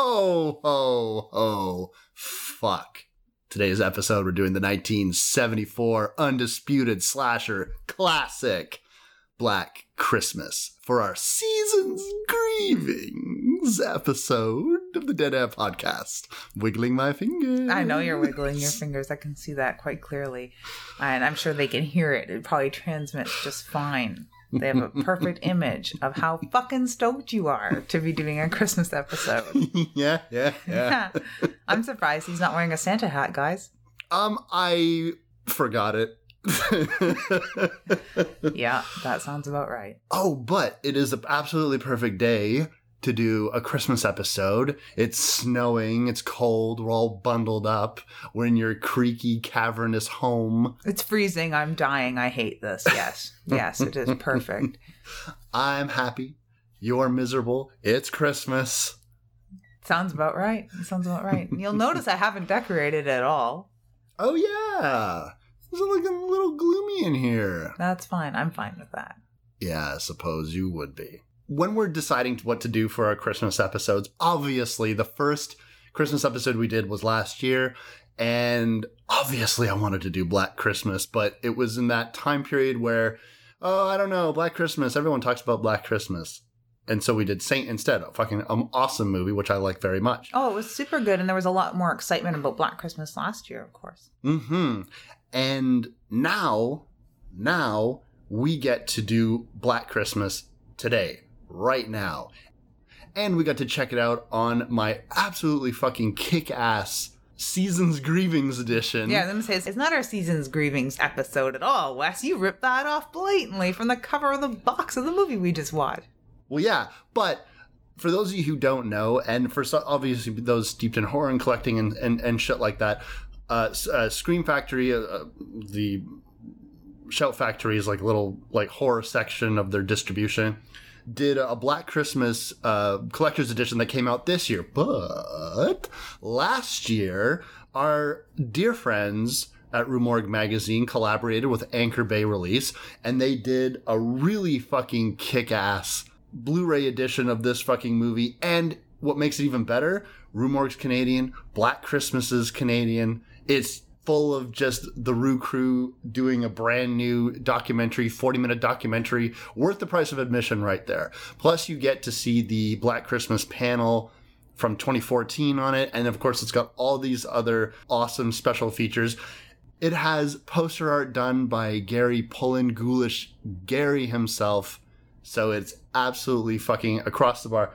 Ho, ho, ho. Fuck. Today's episode, we're doing the 1974 undisputed slasher classic, Black Christmas, for our Seasons Grievings episode of the Dead Air podcast. Wiggling my fingers. I know you're wiggling your fingers. I can see that quite clearly. And I'm sure they can hear it. It probably transmits just fine. They have a perfect image of how fucking stoked you are to be doing a Christmas episode. yeah, yeah, yeah. I'm surprised he's not wearing a Santa hat, guys. Um, I forgot it. Yeah, that sounds about right. Oh, but it is an absolutely perfect day to do a Christmas episode. It's snowing, it's cold, we're all bundled up. We're in your creaky, cavernous home. It's freezing. I'm dying. I hate this. Yes. Yes, it is perfect. I'm happy. You're miserable. It's Christmas. Sounds about right. Sounds about right. You'll notice I haven't decorated at all. Oh, yeah. It's looking a little gloomy in here. That's fine. I'm fine with that. Yeah, I suppose you would be. When we're deciding what to do for our Christmas episodes, obviously the first Christmas episode we did was last year. And obviously I wanted to do Black Christmas, but it was in that time period where, oh, I don't know, Black Christmas. Everyone talks about Black Christmas. And so we did Saint instead, a fucking um, awesome movie, which I like very much. Oh, it was super good, and there was a lot more excitement about Black Christmas last year, of course. hmm And now, now we get to do Black Christmas today, right now. And we got to check it out on my absolutely fucking kick ass Seasons Grievings edition. Yeah, let me say it's, it's not our season's grievings episode at all, Wes. You ripped that off blatantly from the cover of the box of the movie we just watched. Well, yeah, but for those of you who don't know, and for so, obviously those steeped in horror and collecting and, and, and shit like that, uh, uh, Scream Factory, uh, uh, the Shout Factory is like a little like horror section of their distribution. Did a Black Christmas uh, collector's edition that came out this year, but last year our dear friends at Rue Morgue magazine collaborated with Anchor Bay Release, and they did a really fucking kick-ass Blu-ray edition of this fucking movie. And what makes it even better, Rue Morgue's Canadian, Black Christmas is Canadian. It's full of just the Rue crew doing a brand new documentary, 40 minute documentary, worth the price of admission right there. Plus, you get to see the Black Christmas panel from 2014 on it. And of course, it's got all these other awesome special features. It has poster art done by Gary Pullin Ghoulish, Gary himself. So it's absolutely fucking across the bar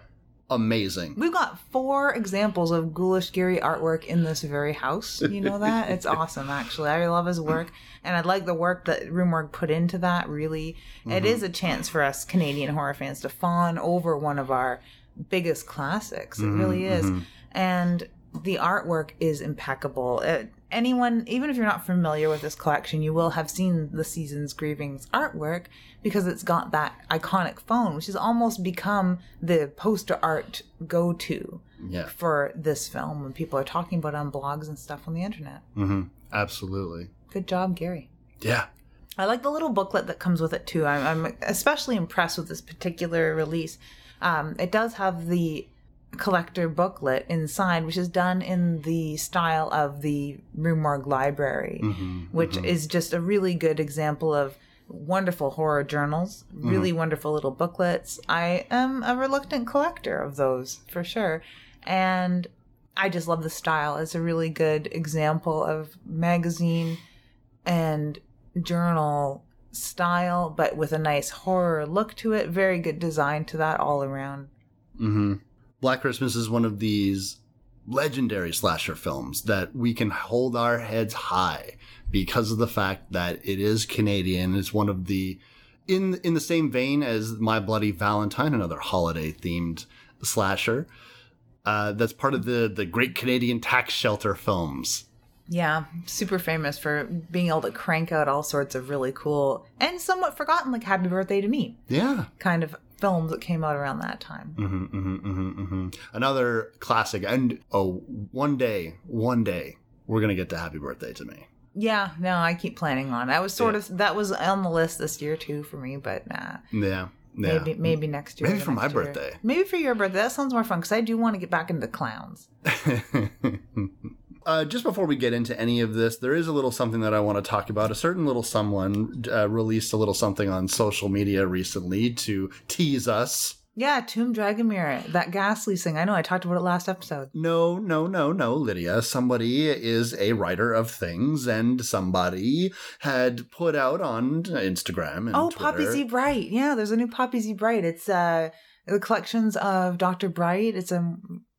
amazing. We've got four examples of ghoulish Gary artwork in this very house. You know that? it's awesome, actually. I love his work, and I like the work that Rue Morgue put into that, really. It is a chance for us Canadian horror fans to fawn over one of our biggest classics. It really is. And the artwork is impeccable. Uh anyone, even if you're not familiar with this collection, you will have seen the Seasons Grievings artwork because it's got that iconic phone, which has almost become the poster art go to Yeah. for this film when people are talking about it on blogs and stuff on the internet. Mm-hmm. Absolutely. Good job, Gary. Yeah. I like the little booklet that comes with it too. I'm, I'm especially impressed with this particular release. Um, it does have the collector booklet inside, which is done in the style of the Rue Morgue Library, mm-hmm, which mm-hmm. is just a really good example of wonderful horror journals, really mm-hmm. wonderful little booklets. I am a reluctant collector of those for sure. And I just love the style. It's a really good example of magazine and journal style, but with a nice horror look to it. Very good design to that all around. hmm Black Christmas is one of these legendary slasher films that we can hold our heads high because of the fact that it is Canadian. It's one of the in in the same vein as My Bloody Valentine, another holiday themed slasher. Uh, that's part of the the Great Canadian Tax Shelter films. Yeah, super famous for being able to crank out all sorts of really cool and somewhat forgotten, like Happy Birthday to Me, Yeah. kind of films that came out around that time. hmm hmm hmm hmm Another classic. And oh, one day, one day, we're gonna get to Happy Birthday to Me. Yeah, no, I keep planning on. That was sort Yeah. of that was on the list this year too for me, but nah, Yeah. Yeah. maybe maybe next year. Maybe for my year. birthday. Maybe for your birthday. That sounds more fun because I do want to get back into clowns. uh, just before we get into any of this, there is a little something that I want to talk about. A certain little someone uh, released a little something on social media recently to tease us. Yeah, Tomb Dragomir, that gas leasing. I know I talked about it last episode. No, no, no, no, Lydia. Somebody is a writer of things, and somebody had put out on Instagram and Oh, Twitter. Poppy Z Brite. Yeah, there's a new Poppy Z Brite. It's uh the collections of Dr. Bright. It's a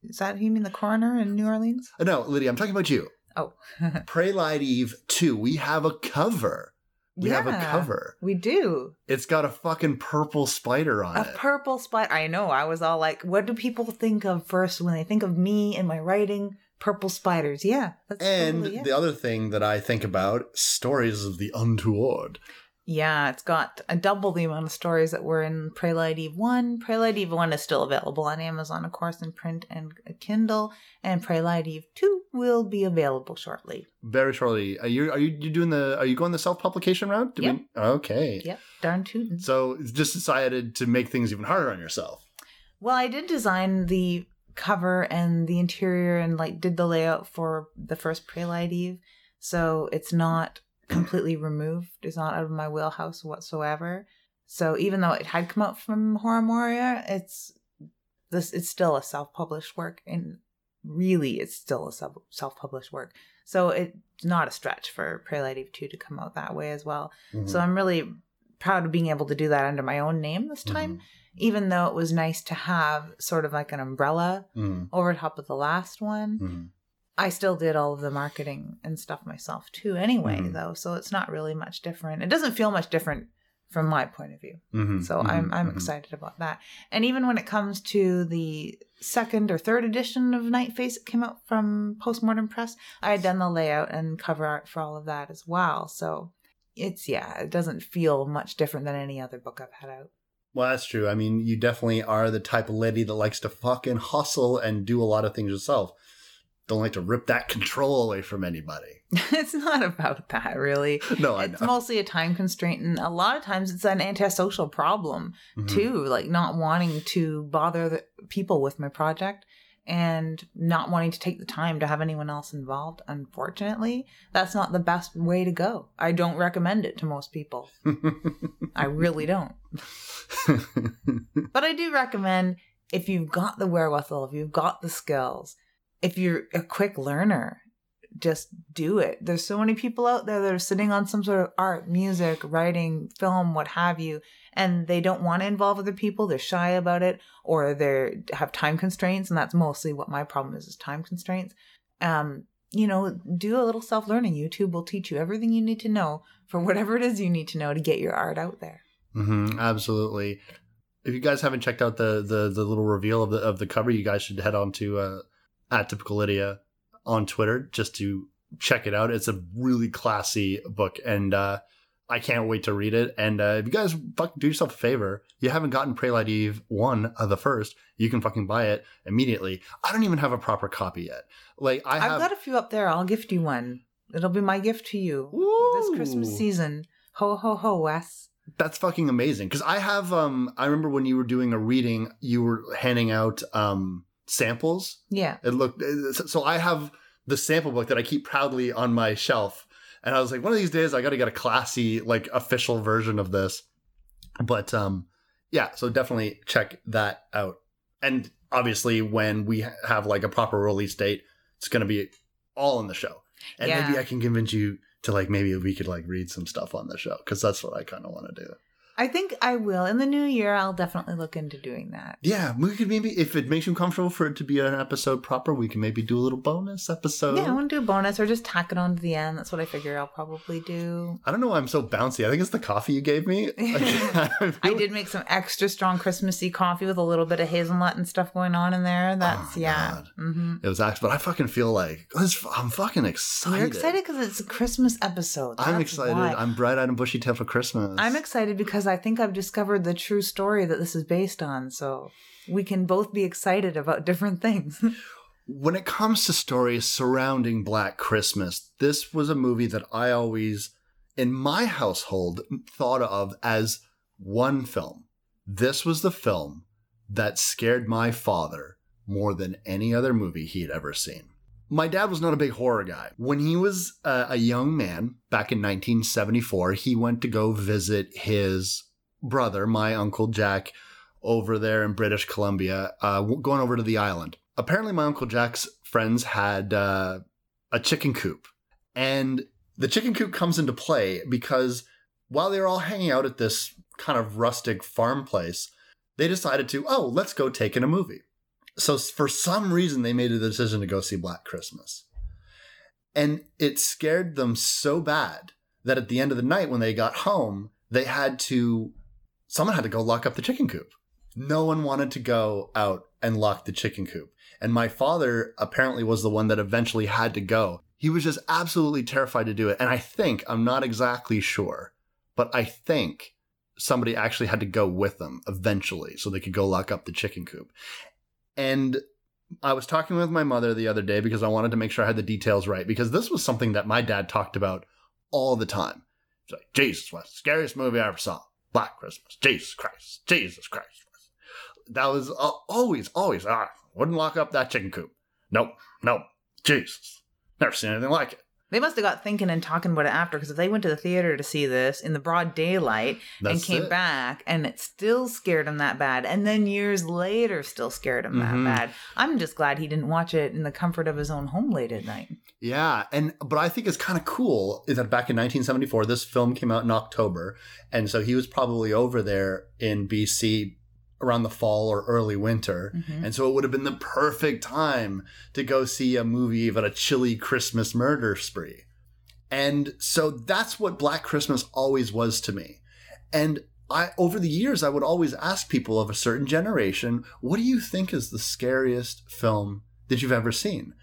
is that you mean the coroner in New Orleans? Uh, No, Lydia, I'm talking about you. Oh. Prelude Eve 2. We have a cover. We have a cover. We do. It's got a fucking purple spider on A it. A purple spider. I know. I was all like, what do people think of first when they think of me and my writing? Purple spiders. Yeah. And totally the other thing that I think about stories of the untoward. Yeah, it's got a double the amount of stories that were in Prelude Eve 1. Prelude Eve 1 is still available on Amazon, of course, in print and a Kindle. And Prelude Eve 2 will be available shortly. Very shortly. Are you are you, you doing the are you going the self publication route? Do Yep. we- okay. Yep, darn tootin'. So just decided to make things even harder on yourself. Well, I did design the cover and the interior and like did the layout for the first Prelude Eve. So it's not completely removed. is not out of my wheelhouse whatsoever. So even though it had come out from Horror Moria, it's this it's still a self-published work and really it's still a self- self-published work. So it's not a stretch for Prelude Eve 2 to come out that way as well. Mm-hmm. So I'm really proud of being able to do that under my own name this time even though it was nice to have sort of like an umbrella Mhm. over top of the last one, Mhm. I still did all of the marketing and stuff myself too, anyway, Mhm. though. So it's not really much different. It doesn't feel much different from my point of view. Mhm. So Mhm. I'm I'm Mhm. excited about that. And even when it comes to the second or third edition of Night Face that came out from Postmortem Press, I had done the layout and cover art for all of that as well. So it's yeah, it doesn't feel much different than any other book I've had out. Well, that's true. I mean, you definitely are the type of lady that likes to fucking hustle and do a lot of things yourself. Don't like to rip that control away from anybody. it's not about that really. No, I it's know. mostly a time constraint and a lot of times it's an antisocial problem Mhm. too like not wanting to bother the people with my project and not wanting to take the time to have anyone else involved unfortunately that's not the best way to go i don't recommend it to most people i really don't but i do recommend if you've got the wherewithal if you've got the skills if you're a quick learner just do it. There's so many people out there that are sitting on some sort of art, music, writing, film, what have you, and they don't want to involve other people. They're shy about it, or they have time constraints, and that's mostly what my problem is: is time constraints. Um, you know, do a little self learning. YouTube will teach you everything you need to know for whatever it is you need to know to get your art out there. hmm absolutely. If you guys haven't checked out the, the the little reveal of the of the cover, you guys should head on to uh, at typical Lydia on Twitter just to check it out. It's a really classy book, and uh, I can't wait to read it. And uh, if you guys fucking do yourself a favor, you haven't gotten Prelude Eve one of the first, you can fucking buy it immediately. I don't even have a proper copy yet. Like I have. I've got a few up there. I'll gift you one. It'll be my gift to you this Christmas season. Ho ho ho, Wes. That's fucking amazing. Because I have, um, I remember when you were doing a reading, you were handing out um samples. Yeah. It looked so. I have the sample book that I keep proudly on my shelf, and I was like, one of these days I got to get a classy, like, official version of this. But um, yeah. So definitely check that out. And obviously, when we have like a proper release date, it's gonna be all in the show. And Yeah. maybe I can convince you to like maybe we could like read some stuff on the show because that's what I kind of want to do. I think I will. In the new year, I'll definitely look into doing that. Yeah, we could maybe, if it makes you comfortable for it to be an episode proper, we can maybe do a little bonus episode. Yeah, I want to do a bonus or just tack it on to the end. That's what I figure I'll probably do. I don't know why I'm so bouncy. I think it's the coffee you gave me. I did make some extra strong Christmassy coffee with a little bit of hazelnut and stuff going on in there. That's, Oh, yeah. God. hmm It was actually, but I fucking feel like I'm fucking excited. You're excited because it's a Christmas episode. I'm excited. why. I'm bright eyed and bushy tailed for Christmas. I'm excited because I think I've discovered the true story that this is based on. So we can both be excited about different things. when it comes to stories surrounding Black Christmas, this was a movie that I always, in my household, thought of as one film. This was the film that scared my father more than any other movie he'd ever seen. My dad was not a big horror guy. When he was uh, a young man back in 1974, he went to go visit his brother, my uncle Jack, over there in British Columbia, uh, going over to the island. Apparently, my uncle Jack's friends had uh, a chicken coop, and the chicken coop comes into play because while they were all hanging out at this kind of rustic farm place, they decided to, oh, let's go take in a movie. So for some reason, they made a decision to go see Black Christmas. And it scared them so bad that at the end of the night, when they got home, they had to, someone had to go lock up the chicken coop. No one wanted to go out and lock the chicken coop. And my father apparently was the one that eventually had to go. He was just absolutely terrified to do it. And I think, I'm not exactly sure, but I think somebody actually had to go with them eventually so they could go lock up the chicken coop. And I was talking with my mother the other day because I wanted to make sure I had the details right because this was something that my dad talked about all the time. It's like, Jesus, what's the scariest movie I ever saw? Black Christmas. Jesus Christ. Jesus Christ. That was uh, always, always, ah, wouldn't lock up that chicken coop. Nope, nope. Jesus. Never seen anything like it. They must have got thinking and talking about it after because if they went to the theater to see this in the broad daylight and came it. back and it still scared him that bad and then years later still scared him Mhm. that bad i'm just glad he didn't watch it in the comfort of his own home late at night Yeah, and but I think it's kind of cool is that back in 1974, this film came out in October, and so he was probably over there in BC around the fall or early winter, Mhm. and so it would have been the perfect time to go see a movie about a chilly Christmas murder spree. And so that's what Black Christmas always was to me. And I over the years I would always ask people of a certain generation, what do you think is the scariest film that you've ever seen?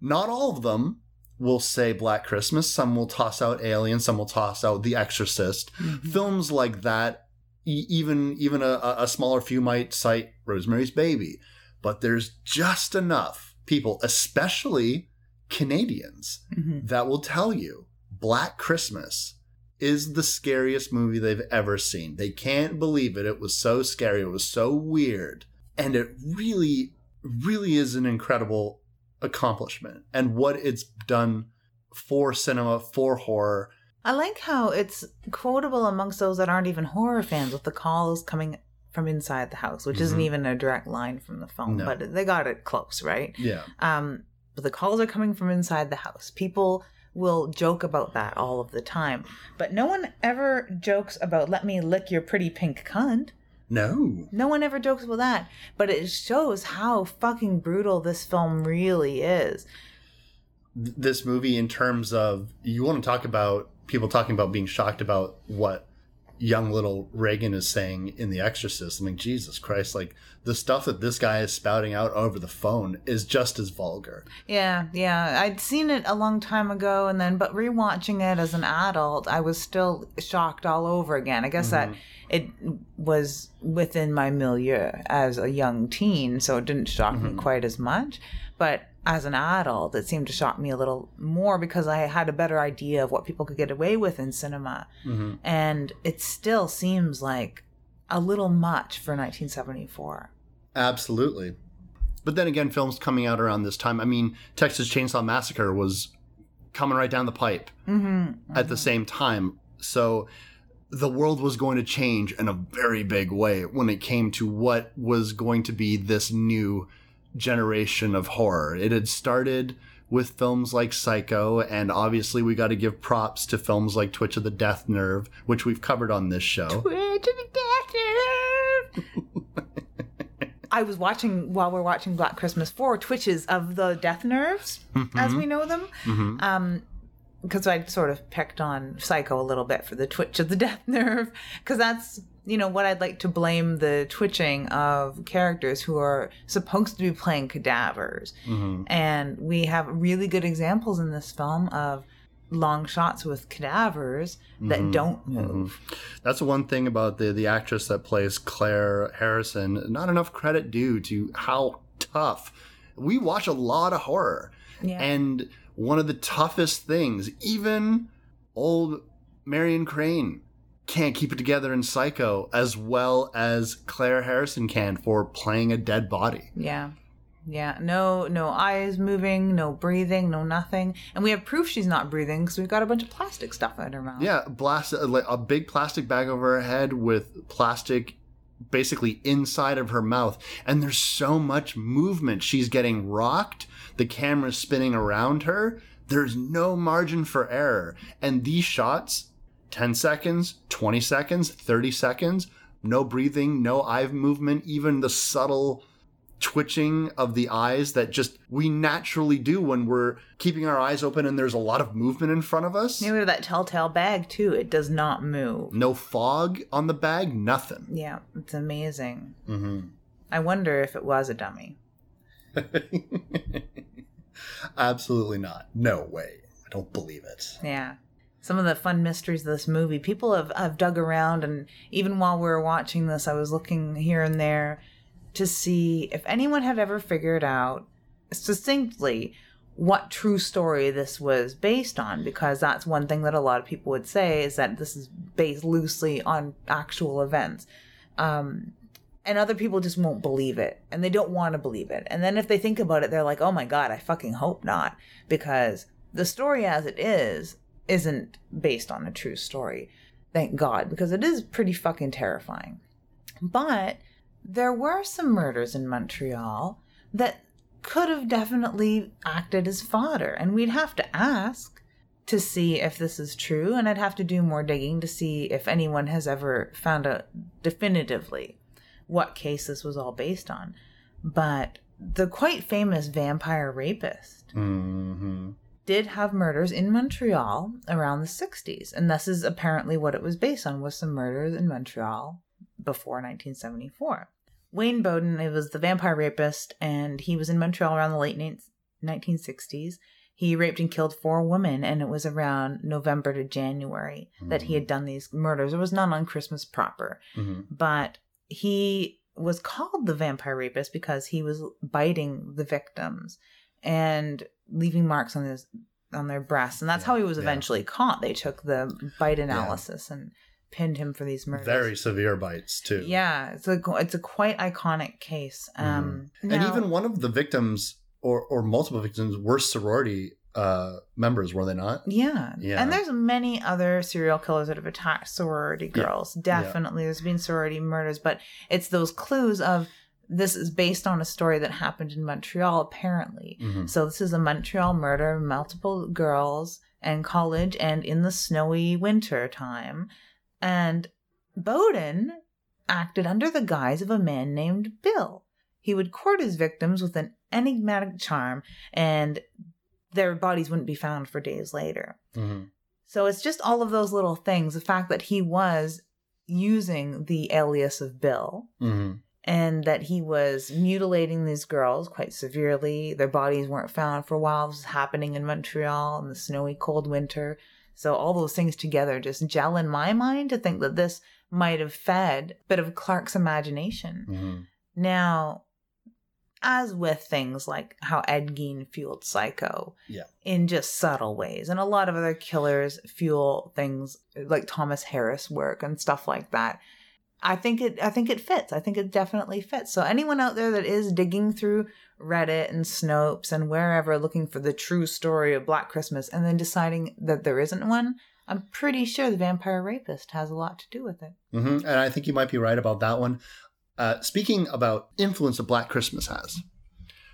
Not all of them will say Black Christmas. Some will toss out Alien. Some will toss out The Exorcist. Films like that, e- even even a, a smaller few might cite Rosemary's Baby. But there's just enough people, especially Canadians, Mhm. that will tell you Black Christmas is the scariest movie they've ever seen. They can't believe it. It was so scary. It was so weird. And it really, really is an incredible accomplishment. And what it's done for cinema, for horror. I like how it's quotable amongst those that aren't even horror fans with the calls coming from inside the house, which isn't Mhm. even a direct line from the film, No. but they got it close, right? Yeah. Um, but the calls are coming from inside the house. People will joke about that all of the time, but no one ever jokes about "let me lick your pretty pink cunt." No. No one ever jokes about that, but it shows how fucking brutal this film really is. This movie, in terms of, you want to talk about people talking about being shocked about what young little Regan is saying in The Exorcist. I mean, Jesus Christ, like the stuff that this guy is spouting out over the phone is just as vulgar. Yeah, yeah. I'd seen it a long time ago and then but rewatching it as an adult, I was still shocked all over again. I guess that mm-hmm. it was within my milieu as a young teen, so it didn't shock me mm-hmm. quite as much. But as an adult, it seemed to shock me a little more because I had a better idea of what people could get away with in cinema. Mhm. And it still seems like a little much for 1974. Absolutely. But then again, films coming out around this time. I mean, Texas Chainsaw Massacre was coming right down the pipe Mm-hmm. at the same time. So the world was going to change in a very big way when it came to what was going to be this new generation of horror. It had started with films like Psycho, and obviously we got to give props to films like Twitch of the Death Nerve, which we've covered on this show. Twitch of the Death Nerve. I was watching while we're watching Black Christmas four twitches of the death nerves mm-hmm. as we know them. Mm-hmm. Um, because I sort of pecked on Psycho a little bit for the twitch of the death nerve, because that's you know what I'd like to blame the twitching of characters who are supposed to be playing cadavers, mm-hmm. and we have really good examples in this film of long shots with cadavers that mm-hmm. don't mm-hmm. move. That's one thing about the the actress that plays Claire Harrison. Not enough credit due to how tough. We watch a lot of horror, Yeah. and one of the toughest things, even old Marion Crane can't keep it together in Psycho as well as Claire Harrison can for playing a dead body. Yeah. Yeah. No no eyes moving, no breathing, no nothing. And we have proof she's not breathing because we've got a bunch of plastic stuff in her mouth. Yeah, blast like a big plastic bag over her head with plastic basically inside of her mouth and there's so much movement she's getting rocked the camera's spinning around her there's no margin for error and these shots 10 seconds 20 seconds 30 seconds no breathing no eye movement even the subtle twitching of the eyes that just we naturally do when we're keeping our eyes open and there's a lot of movement in front of us Yeah, we have that telltale bag too. It does not move. no fog on the bag, nothing. Yeah, it's amazing. Mm-hmm. I wonder if it was a dummy. Absolutely not. No way. I don't believe it. Yeah. Some of the fun mysteries of this movie, people have, have dug around, and even while we were watching this, I was looking here and there to see if anyone had ever figured out succinctly what true story this was based on, because that's one thing that a lot of people would say is that this is based loosely on actual events. Um, and other people just won't believe it and they don't want to believe it. And then if they think about it, they're like, oh my God, I fucking hope not. Because the story as it is isn't based on a true story. Thank God, because it is pretty fucking terrifying. But there were some murders in Montreal that could have definitely acted as fodder. And we'd have to ask to see if this is true. And I'd have to do more digging to see if anyone has ever found out definitively what case this was all based on. But the quite famous vampire rapist Mm-hmm. Did have murders in Montreal around the 60s, and this is apparently what it was based on was some murders in Montreal before 1974. Wayne Boden it was the vampire rapist, and he was in Montreal around the late 1960s. He raped and killed four women, and it was around November to January that he had done these murders. It was not on Christmas proper Mm-hmm. but he was called the vampire rapist because he was biting the victims and leaving marks on his on their breasts and that's how he was yeah. eventually caught they took the bite analysis and pinned him for these murders Very severe bites too. yeah it's a it's a quite iconic case um and now- even one of the victims, or or multiple victims, were sorority uh, members, were they not? Yeah. Yeah. And there's many other serial killers that have attacked sorority Yeah. girls. Definitely. There's been sorority murders, but it's those clues of this is based on a story that happened in Montreal, apparently. Mhm. So this is a Montreal murder, of multiple girls and college and in the snowy winter time. And Boden acted under the guise of a man named Bill. He would court his victims with an enigmatic charm and their bodies wouldn't be found for days later. Mhm. So it's just all of those little things. The fact that he was using the alias of Bill Mhm. And that he was mutilating these girls quite severely. Their bodies weren't found for a while. This was happening in Montreal in the snowy, cold winter. So all those things together just gel in my mind to think that this might have fed a bit of Clark's imagination. Mhm. Now, as with things like how Ed Gein fueled Psycho, Yeah. in just subtle ways, and a lot of other killers fuel things like Thomas Harris work and stuff like that. I think it. I think it fits. I think it definitely fits. So anyone out there that is digging through Reddit and Snopes and wherever looking for the true story of Black Christmas and then deciding that there isn't one, I'm pretty sure the vampire rapist has a lot to do with it. hmm And I think you might be right about that one. Uh, speaking about influence that Black Christmas has,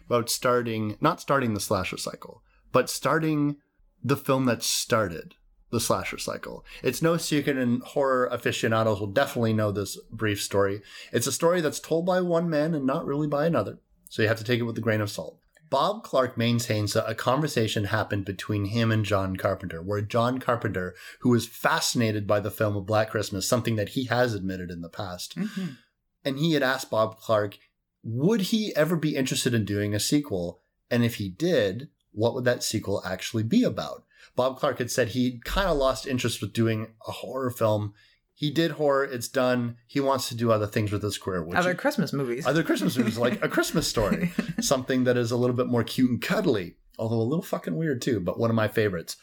about starting, not starting the slasher cycle, but starting the film that started the slasher cycle. It's no secret, and horror aficionados will definitely know this brief story. It's a story that's told by one man and not really by another, so you have to take it with a grain of salt. Bob Clark maintains that a conversation happened between him and John Carpenter, where John Carpenter, who was fascinated by the film of Black Christmas, something that he has admitted in the past, Mhm. and he had asked Bob Clark, would he ever be interested in doing a sequel? And if he did, what would that sequel actually be about? Bob Clark had said he kind of lost interest with doing a horror film. He did horror, it's done. He wants to do other things with his career, which Other Christmas movies. other Christmas movies like A Christmas Story, something that is a little bit more cute and cuddly, although a little fucking weird too, but one of my favorites.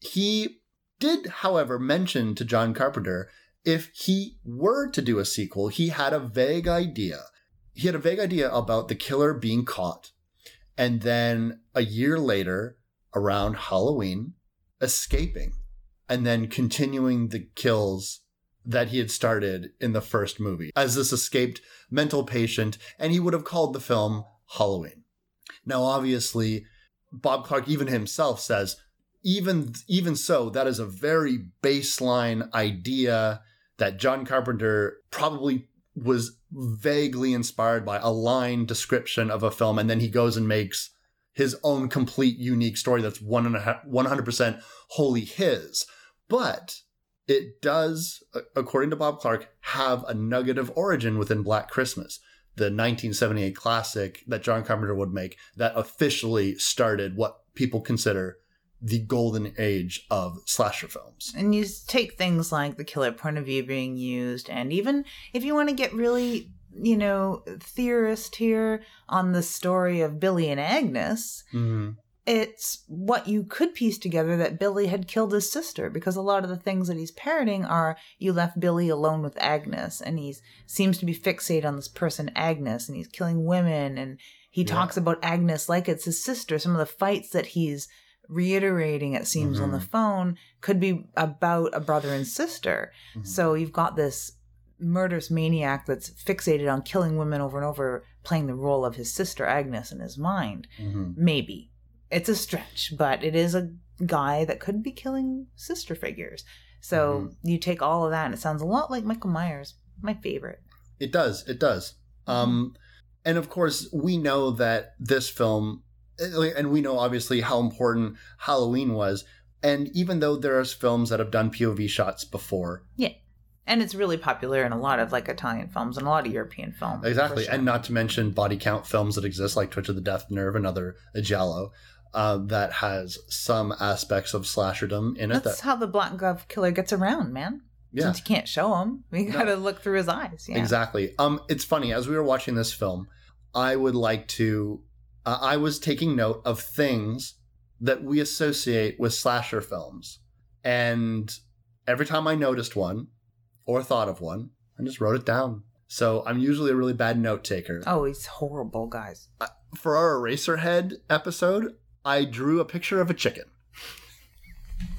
He did, however, mention to John Carpenter if he were to do a sequel, he had a vague idea. He had a vague idea about the killer being caught, and then a year later, around Halloween, escaping, and then continuing the kills that he had started in the first movie as this escaped mental patient, and he would have called the film Halloween. Now, obviously, Bob Clark even himself says, even even so, that is a very baseline idea that John Carpenter probably was vaguely inspired by a line description of a film, and then he goes and makes his own complete unique story that's one and a half, 100% wholly his. But it does, according to Bob Clark, have a nugget of origin within Black Christmas, the 1978 classic that John Carpenter would make that officially started what people consider the golden age of slasher films. and you take things like the killer point of view being used, and even if you want to get really, you know, theorist here on the story of Billy and Agnes, it's what you could piece together that Billy had killed his sister because a lot of the things that he's parroting are you left Billy alone with Agnes and he seems to be fixated on this person Agnes and he's killing women and he Yeah. talks about Agnes like it's his sister some of the fights that he's reiterating it seems on the phone could be about a brother and sister Mhm. so you've got this murderous maniac that's fixated on killing women over and over playing the role of his sister Agnes in his mind Mhm. maybe it's a stretch but it is a guy that could be killing sister figures so you take all of that and it sounds a lot like michael myers my favorite It does. It does. Um, and of course, we know that this film, and we know obviously how important Halloween was. And even though there's films that have done POV shots before, yeah and it's really popular in a lot of like italian films and a lot of european films exactly, sure. and not to mention body count films that exist like Twitch of the Death Nerve and other Giallo, uh, that has some aspects of slasherdom in it. that's That how the black glove killer gets around man yeah, since you can't show him we No. gotta look through his eyes yeah Exactly. Um, it's funny as we were watching this film, I would like to. Uh, I was taking note of things that we associate with slasher films, and every time I noticed one or thought of one, I just wrote it down. So I'm usually a really bad note taker. oh he's horrible guys For our Eraserhead episode, I drew a picture of a chicken.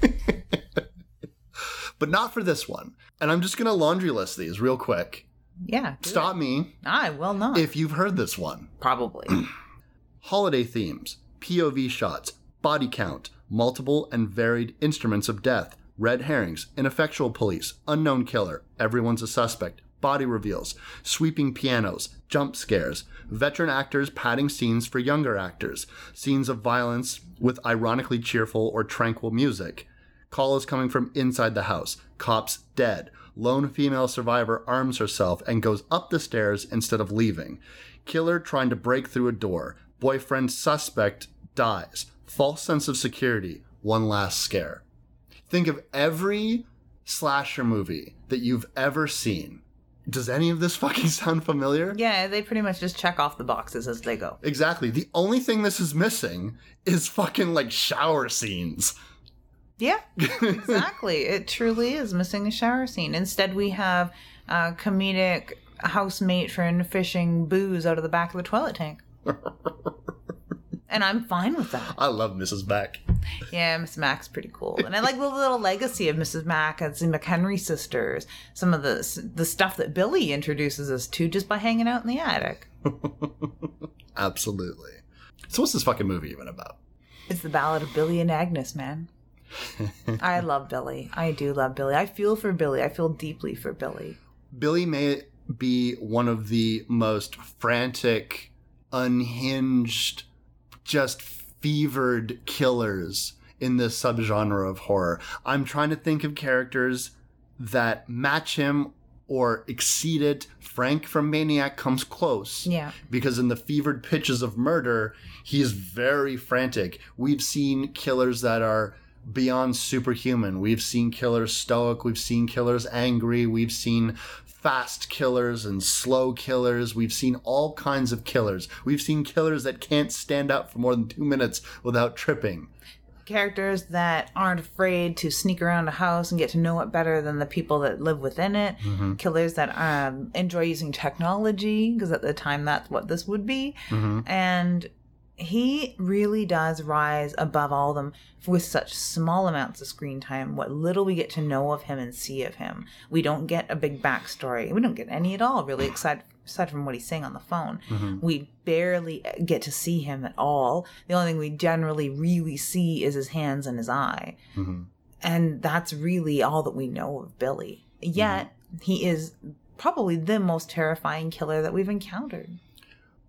but not for this one. And I'm just going to laundry list these real quick. yeah Stop me i will not if you've heard this one. probably Holiday themes, POV shots, body count, multiple and varied instruments of death, red herrings, ineffectual police, unknown killer, everyone's a suspect, body reveals, sweeping pianos, jump scares, veteran actors padding scenes for younger actors, scenes of violence with ironically cheerful or tranquil music, call is coming from inside the house, cops dead, lone female survivor arms herself and goes up the stairs instead of leaving, killer trying to break through a door, boyfriend suspect dies, false sense of security, one last scare. Think of every slasher movie that you've ever seen. Does any of this fucking sound familiar? Yeah, they pretty much just check off the boxes as they go. Exactly. The only thing this is missing is fucking like shower scenes. Yeah, exactly. it truly is missing a shower scene. Instead, we have a comedic house matron fishing booze out of the back of the toilet tank. and I'm fine with that. I love Mrs. Beck. Yeah, Miss Mack's pretty cool, and I like the little legacy of Mrs. Mack as the McHenry sisters. Some of the the stuff that Billy introduces us to just by hanging out in the attic. Absolutely. So what's this fucking movie even about? It's the Ballad of Billy and Agnes, man. I love Billy. I do love Billy. I feel for Billy. I feel deeply for Billy. Billy may be one of the most frantic, unhinged, just fevered killers in this subgenre of horror. I'm trying to think of characters that match him or exceed it. Frank from Maniac comes close. Yeah. Because in the fevered pitches of murder, he's very frantic. We've seen killers that are beyond superhuman. We've seen killers stoic. We've seen killers angry. We've seen fast killers and slow killers. We've seen all kinds of killers. We've seen killers that can't stand up for more than two minutes without tripping. Characters that aren't afraid to sneak around a house and get to know it better than the people that live within it. Killers that um, enjoy using technology, because at the time that's what this would be. And he really does rise above all of them with such small amounts of screen time. What little we get to know of him and see of him, we don't get a big backstory. We don't get any at all, really, aside, aside from what he's saying on the phone. Mm-hmm. We barely uh, get to see him at all. The only thing we generally really see is his hands and his eye. Mm-hmm. And that's really all that we know of Billy. Yet, mm-hmm. he is probably the most terrifying killer that we've encountered.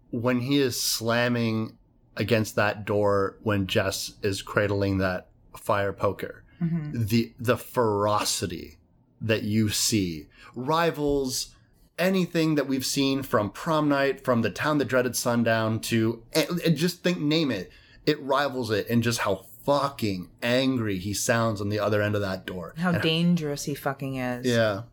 When he is slamming against that door when Jess is cradling that fire poker, mm-hmm. the the ferocity that you see rivals anything that we've seen from prom night, from the town that dreaded sundown to and, and just think name it. It rivals it in just how fucking angry he sounds on the other end of that door. How And- dangerous he fucking is. yeah.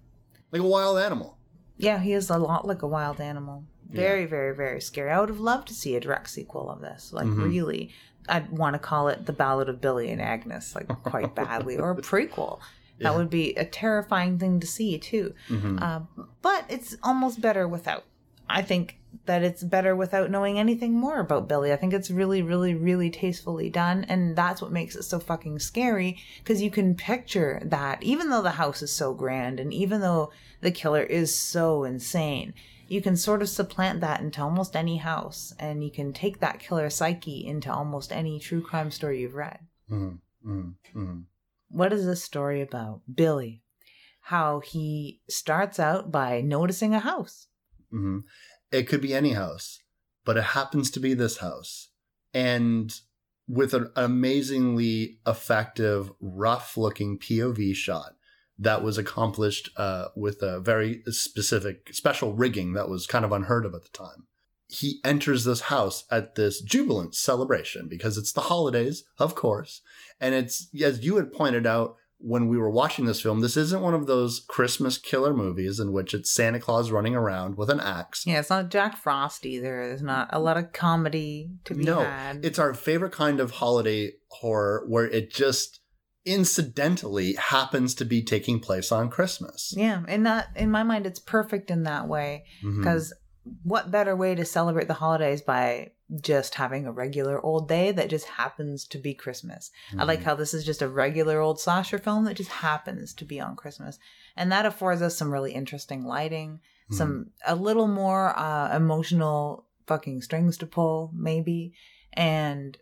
Like a wild animal. Yeah, he is a lot like a wild animal. Very, very, very scary. I would have loved to see a direct sequel of this. Like, really. I'd want to call it The Ballad of Billy and Agnes, like, quite badly, or a prequel. That would be a terrifying thing to see, too. Um, but it's almost better without. I think that it's better without knowing anything more about Billy. I think it's really, really, really tastefully done. And that's what makes it so fucking scary because you can picture that even though the house is so grand and even though the killer is so insane, you can sort of supplant that into almost any house and you can take that killer psyche into almost any true crime story you've read. Mm, mm, mm. What is this story about? Billy. How he starts out by noticing a house. hmm It could be any house, but it happens to be this house. And with an amazingly effective, rough looking POV shot that was accomplished uh, with a very specific, special rigging that was kind of unheard of at the time. He enters this house at this jubilant celebration because it's the holidays, of course. And it's, as you had pointed out, when we were watching this film, this isn't one of those Christmas killer movies in which it's Santa Claus running around with an axe. Yeah, it's not Jack Frost either. There's not a lot of comedy to be no, had. it's our favorite kind of holiday horror where it just incidentally happens to be taking place on Christmas. yeah, and that in my mind, it's perfect in that way mm-hmm. because what better way to celebrate the holidays by just having a regular old day that just happens to be Christmas? I like mm-hmm. how this is just a regular old slasher film that just happens to be on Christmas, and that affords us some really interesting lighting, some mm-hmm. a little more uh, emotional fucking strings to pull, maybe, and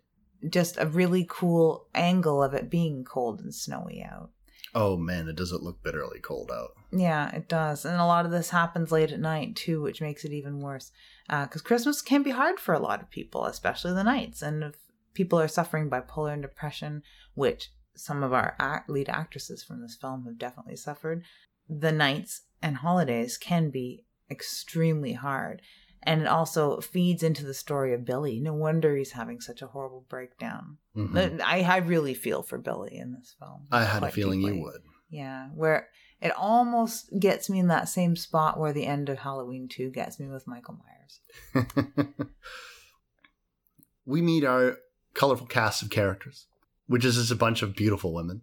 just a really cool angle of it being cold and snowy out. Oh man, it doesn't look bitterly cold out. Yeah, it does. And a lot of this happens late at night too, which makes it even worse. Uh, because Christmas can be hard for a lot of people, especially the nights. And if people are suffering bipolar and depression, which some of our act- lead actresses from this film have definitely suffered, the nights and holidays can be extremely hard. And it also feeds into the story of Billy. No wonder he's having such a horrible breakdown. Mhm. I, I really feel for Billy in this film. I had a feeling deeply. you would. Yeah, where it almost gets me in that same spot where the end of Halloween 2 gets me with Michael Myers. we meet our colorful cast of characters, which is just a bunch of beautiful women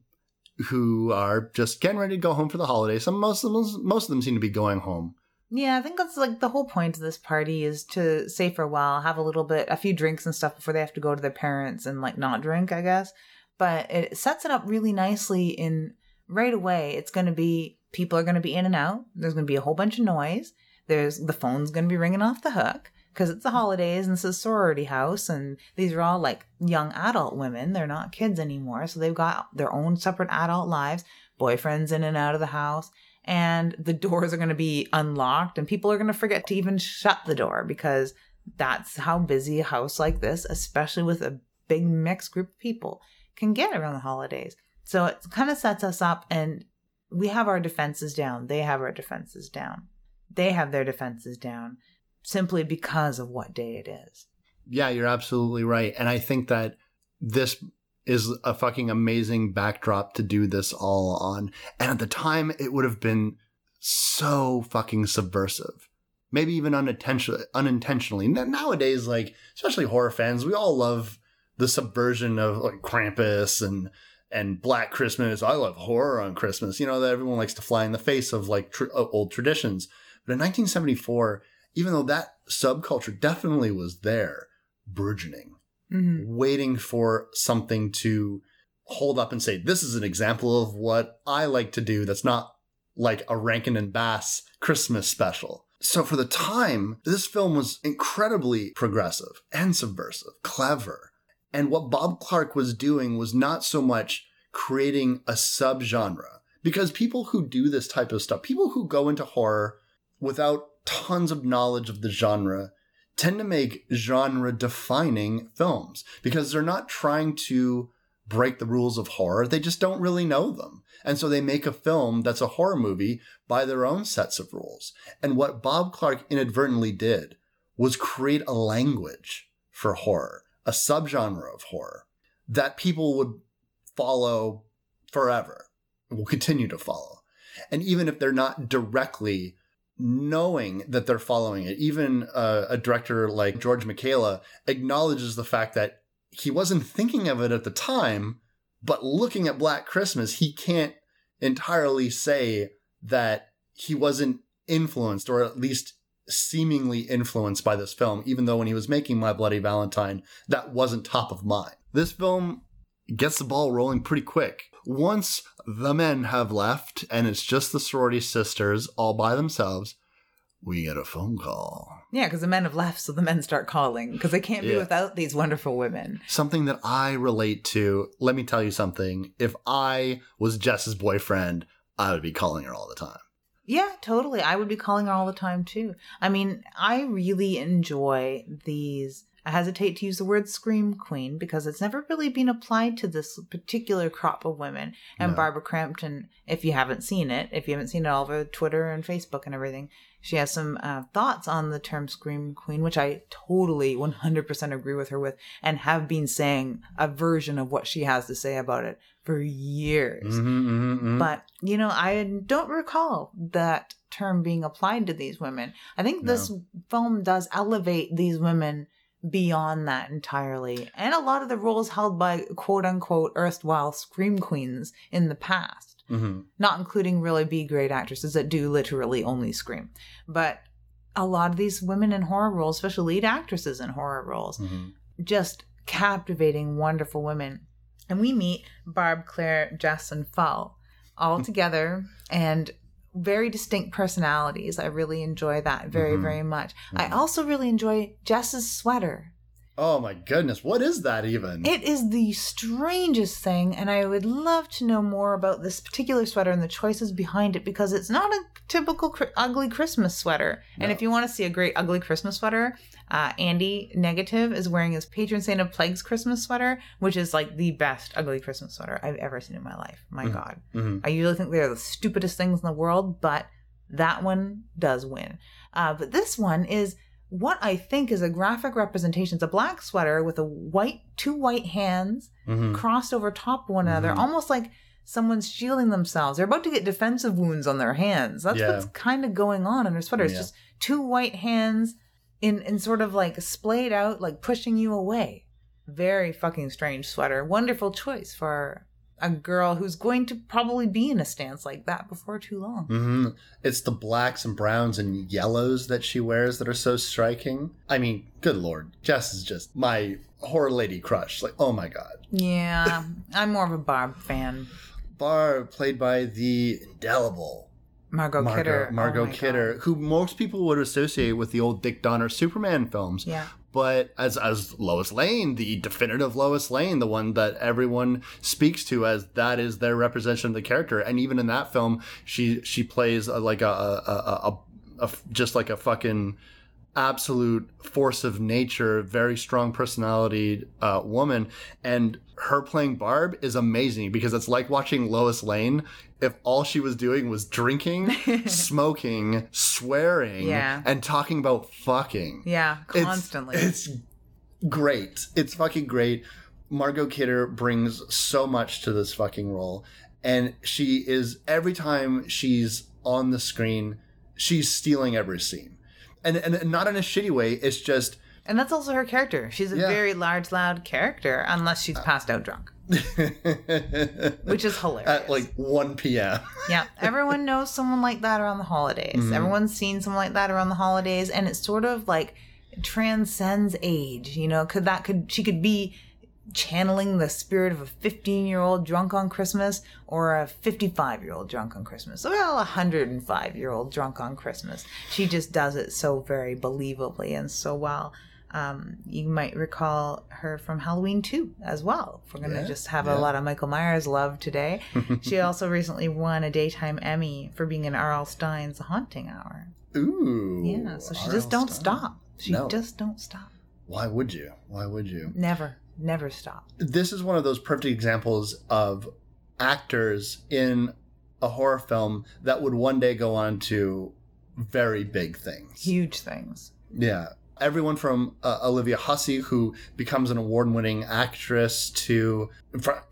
who are just getting ready to go home for the holidays. Some most of them, most of them seem to be going home. Yeah, I think that's like the whole point of this party is to say farewell, have a little bit, a few drinks and stuff before they have to go to their parents and like not drink, I guess. But it sets it up really nicely in right away. It's going to be people are going to be in and out. There's going to be a whole bunch of noise. There's the phone's going to be ringing off the hook. because it's the holidays and it's a sorority house and these are all like young adult women they're not kids anymore so they've got their own separate adult lives boyfriends in and out of the house and the doors are going to be unlocked and people are going to forget to even shut the door because that's how busy a house like this especially with a big mixed group of people can get around the holidays so it kind of sets us up and we have our defenses down they have our defenses down they have their defenses down simply because of what day it is. Yeah, you're absolutely right. And I think that this is a fucking amazing backdrop to do this all on. And at the time, it would have been so fucking subversive. Maybe even unintentionally. unintentionally. Nowadays, like, especially horror fans, we all love the subversion of like Krampus and and Black Christmas. I love horror on Christmas. You know that everyone likes to fly in the face of like tr- old traditions. But in 1974, even though that subculture definitely was there, burgeoning, mm-hmm. waiting for something to hold up and say, this is an example of what I like to do that's not like a Rankin and Bass Christmas special. So for the time, this film was incredibly progressive and subversive, clever. And what Bob Clark was doing was not so much creating a subgenre, because people who do this type of stuff, people who go into horror without tons of knowledge of the genre tend to make genre defining films because they're not trying to break the rules of horror. They just don't really know them. And so they make a film that's a horror movie by their own sets of rules. And what Bob Clark inadvertently did was create a language for horror, a subgenre of horror that people would follow forever, will continue to follow. And even if they're not directly knowing that they're following it. Even uh, a director like George Mihalka acknowledges the fact that he wasn't thinking of it at the time, but looking at Black Christmas, he can't entirely say that he wasn't influenced or at least seemingly influenced by this film, even though when he was making My Bloody Valentine, that wasn't top of mind. This film gets the ball rolling pretty quick. Once the men have left and it's just the sorority sisters all by themselves, we get a phone call. Yeah, because the men have left, so the men start calling because they can't be without these wonderful women. Something that I relate to. Let me tell you something. If I was Jess's boyfriend, I would be calling her all the time. Yeah, totally. I would be calling her all the time too. I mean, I really enjoy these I hesitate to use the word scream queen because it's never really been applied to this particular crop of women. And no. Barbara Crampton, if you haven't seen it, if you haven't seen it all over Twitter and Facebook and everything, she has some uh, thoughts on the term scream queen, which I totally 100% agree with her with and have been saying a version of what she has to say about it for years. Mm-hmm, mm-hmm, mm-hmm. But, you know, I don't recall that term being applied to these women. I think this film does elevate these women beyond that entirely. And a lot of the roles held by quote unquote erstwhile scream queens in the past, mm-hmm. not including really B grade actresses that do literally only scream. But a lot of these women in horror roles, especially lead actresses in horror roles, mm-hmm. just captivating, wonderful women. And we meet Barb, Claire, Jess, and Phyl all mm. together. And very distinct personalities. I really enjoy that very, mm-hmm. very much. Mm-hmm. I also really enjoy Jess's sweater. Oh my goodness, what is that even? It is the strangest thing, and I would love to know more about this particular sweater and the choices behind it because it's not a typical cr- ugly Christmas sweater. No. And if you want to see a great ugly Christmas sweater, uh, Andy Negative is wearing his patron saint of plagues Christmas sweater, which is like the best ugly Christmas sweater I've ever seen in my life. My mm-hmm. God. Mm-hmm. I usually think they're the stupidest things in the world, but that one does win. Uh, but this one is what I think is a graphic representation. It's a black sweater with a white, two white hands mm-hmm. crossed over top of one another, mm-hmm. almost like someone's shielding themselves. They're about to get defensive wounds on their hands. That's yeah. what's kind of going on in her sweater. It's yeah. just two white hands in, in sort of like splayed out, like pushing you away. Very fucking strange sweater. Wonderful choice for a girl who's going to probably be in a stance like that before too long. Mm-hmm. It's the blacks and browns and yellows that she wears that are so striking. I mean, good lord, Jess is just my horror lady crush. Like, oh my god. Yeah, I'm more of a Barb fan. Barb, played by the indelible Margot, Kidder. Oh Margot my Kidder, God. who most people would associate with the old Dick Donner Superman films. Yeah. But as as Lois Lane, the definitive Lois Lane, the one that everyone speaks to as that is their representation of the character, and even in that film, she she plays a, like a, a, a, a, a just like a fucking absolute force of nature, very strong personality uh, woman, and her playing Barb is amazing because it's like watching Lois Lane if all she was doing was drinking, smoking, swearing, Yeah. and talking about fucking. Yeah, It's- constantly. It's, great. It's fucking great. Margot Kidder brings so much to this fucking role. And she is, every time she's on the screen, she's stealing every scene. And, and not in a shitty way. It's just, and that's also her character. She's a Yeah. very large, loud character, unless she's passed out drunk, which is hilarious. at like 1 p.m. yeah, everyone knows someone like that around the holidays. Mm-hmm. Everyone's seen someone like that around the holidays, and it's sort of like transcends age. You know, could that could she could be channeling the spirit of a 15 year old drunk on Christmas or a 55 year old drunk on Christmas or well, a 105 year old drunk on Christmas. She just does it so very believably and so well. Um, you might recall her from Halloween 2 as well. If we're going to Yeah, just have yeah. a lot of Michael Myers love today. she also recently won a daytime Emmy for being in R.L. Stine's The Haunting Hour. Ooh. Yeah, so she R.L. just don't Stine. stop. She No. just don't stop. Why would you? Why would you? Never, never stop. this is one of those perfect examples of actors in a horror film that would one day go on to very big things. Huge things. Yeah. Everyone from uh, Olivia Hussey, who becomes an award winning actress, to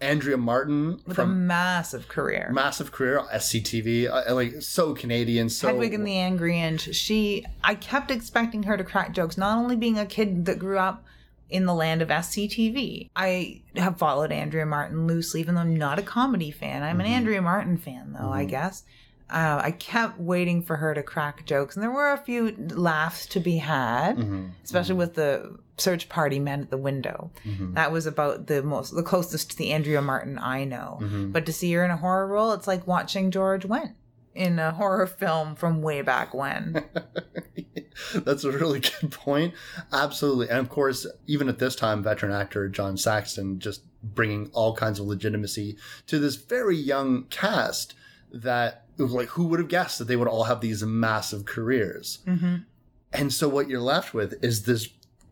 Andrea Martin With a massive career. massive career, SCTV, uh, like so Canadian, so Hedwig and the Angry Inch. She, I kept expecting her to crack jokes, not only being a kid that grew up in the land of SCTV. I have followed Andrea Martin loosely, even though I'm not a comedy fan. I'm an Andrea Martin fan, though, I guess. Uh, I kept waiting for her to crack jokes, and there were a few laughs to be had, Mm-hmm. especially with the search party men at the window. Mm-hmm. That was about the most, the closest to the Andrea Martin I know. Mm-hmm. But to see her in a horror role, it's like watching George Wendt in a horror film from way back when. That's a really good point. Absolutely. And of course, even at this time, veteran actor John Saxon just bringing all kinds of legitimacy to this very young cast that, like, who would have guessed that they would all have these massive careers? hmm And so what you're left with is this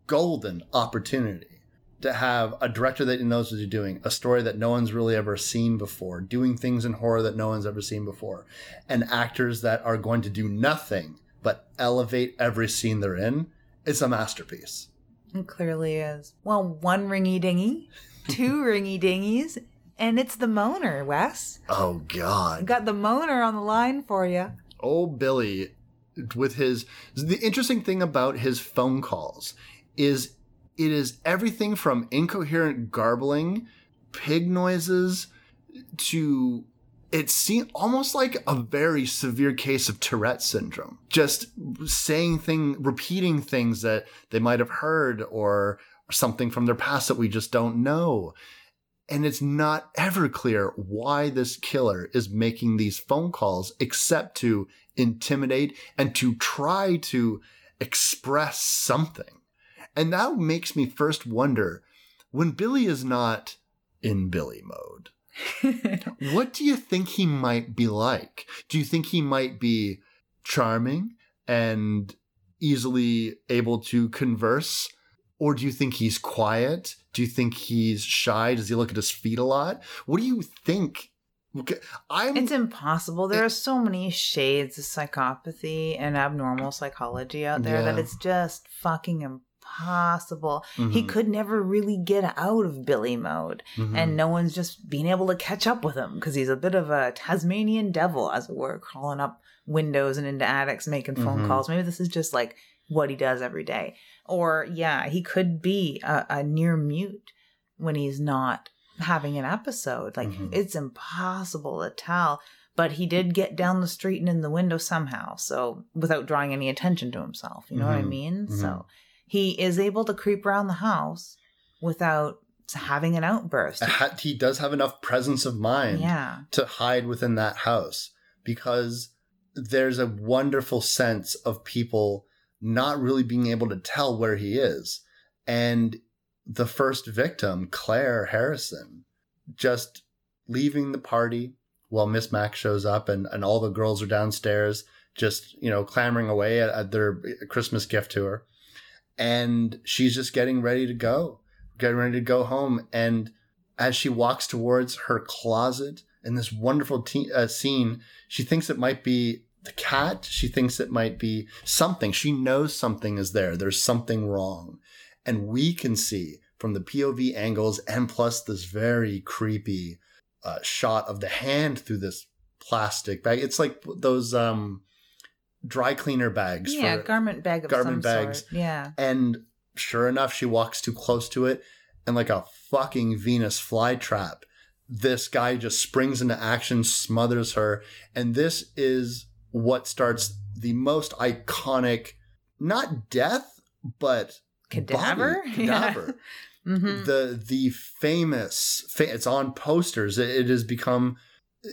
golden opportunity to have a director that knows what they're doing, a story that no one's really ever seen before, doing things in horror that no one's ever seen before, and actors that are going to do nothing but elevate every scene they're in. It's a masterpiece. It clearly is. Well, one ringy dingy, two ringy dingies, and it's the moaner, Wes. Oh God. got the moaner on the line for you. Oh Billy with his the interesting thing about his phone calls is it is everything from incoherent garbling, pig noises to it seems almost like a very severe case of Tourette syndrome. Just saying thing, repeating things that they might have heard or something from their past that we just don't know. And it's not ever clear why this killer is making these phone calls except to intimidate and to try to express something. And that makes me first wonder when Billy is not in Billy mode, what do you think he might be like? Do you think he might be charming and easily able to converse? Or do you think he's quiet? Do you think he's shy? Does he look at his feet a lot? What do you think? I'm It's impossible. There are so many shades of psychopathy and abnormal psychology out there that it's just fucking impossible. He Mhm. could never really get out of Billy mode, Mhm. and no one's just being able to catch up with him because he's a bit of a Tasmanian devil, as it were, crawling up windows and into attics, making phone Mhm. calls. Maybe this is just like what he does every day. Or, yeah, he could be a, a near mute when he's not having an episode. Like, Mhm. it's impossible to tell. But he did get down the street and in the window somehow. So, without drawing any attention to himself. You know what I Mhm. mean? Mhm. So, he is able to creep around the house without having an outburst. He does have enough presence of mind Yeah. to hide within that house because there's a wonderful sense of people not really being able to tell where he is. And the first victim, Claire Harrison, just leaving the party while Miss Mac shows up and, and all the girls are downstairs, just, you know, clamoring away at, at their Christmas gift to her. And she's just getting ready to go, getting ready to go home. And as she walks towards her closet in this wonderful te- uh, scene, she thinks it might be the cat. She thinks it might be something. She knows something is there. There's something wrong. And we can see from the POV angles and plus this very creepy uh, shot of the hand through this plastic bag. It's like those um, dry cleaner bags. Yeah, garment bag of garment bags. sort. Yeah. and sure enough, she walks too close to it, and like a fucking Venus flytrap, this guy just springs into action, smothers her, and this is what starts the most iconic, not death, but Cadaver? body, cadaver. hmm The the famous, fa- it's on posters. It, it has become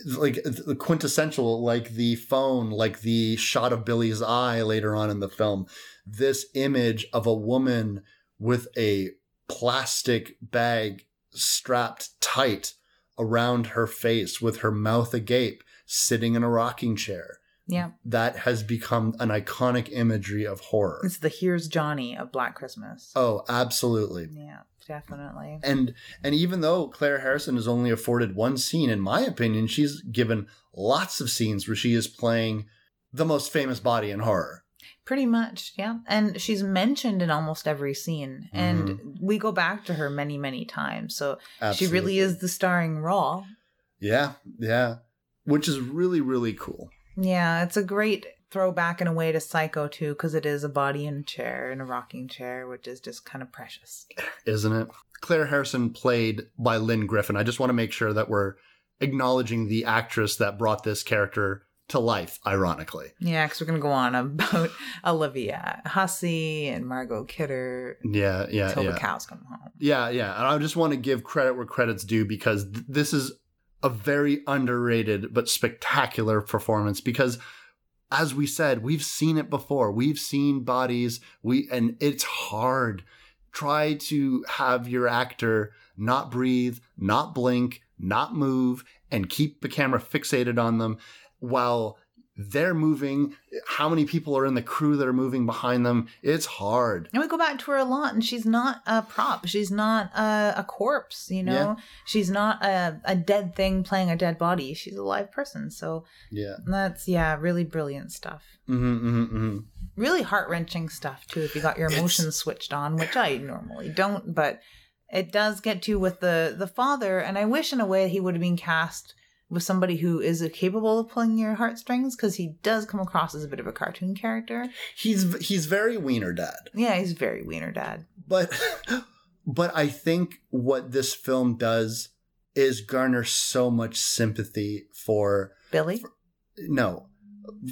like uh, the quintessential, like the phone, like the shot of Billy's eye later on in the film. This image of a woman with a plastic bag strapped tight around her face with her mouth agape, sitting in a rocking chair. Yeah. That has become an iconic imagery of horror. It's the Here's Johnny of Black Christmas. Oh, absolutely. Yeah, definitely. And and even though Claire Harrison is only afforded one scene, in my opinion, she's given lots of scenes where she is playing the most famous body in horror. Pretty much, yeah. And she's mentioned in almost every scene. And mm-hmm. we go back to her many, many times. So she really is the starring role. Yeah, yeah. Which is really, really cool. Yeah, it's a great throwback in a way to Psycho too, because it is a body in a chair, in a rocking chair, which is just kind of precious. isn't it? Claire Harrison played by Lynne Griffin. I just want to make sure that we're acknowledging the actress that brought this character to life, ironically. Yeah, because we're gonna go on about Olivia Hussey and Margot Kidder Yeah, yeah, till yeah. the cows come home. Yeah, yeah. And I just want to give credit where credit's due because th- this is a very underrated but spectacular performance because as we said, we've seen it before. We've seen bodies, we and it's hard. Try to have your actor not breathe, not blink, not move and keep the camera fixated on them while they're moving. How many people are in the crew that are moving behind them? It's hard. And we go back to her a lot, and she's not a prop. She's not a, a corpse, you know? Yeah. She's not a, a dead thing playing a dead body. She's a live person. So Yeah. that's, yeah, really brilliant stuff. hmm hmm hmm Really heart wrenching stuff, too, if you got your It's- emotions switched on, which I normally don't, but it does get to with the, the father. And I wish, in a way, he would have been cast with somebody who is capable of pulling your heartstrings because he does come across as a bit of a cartoon character. He's he's very wiener dad. Yeah, he's very wiener dad. but but I think what this film does is garner so much sympathy for Billy? no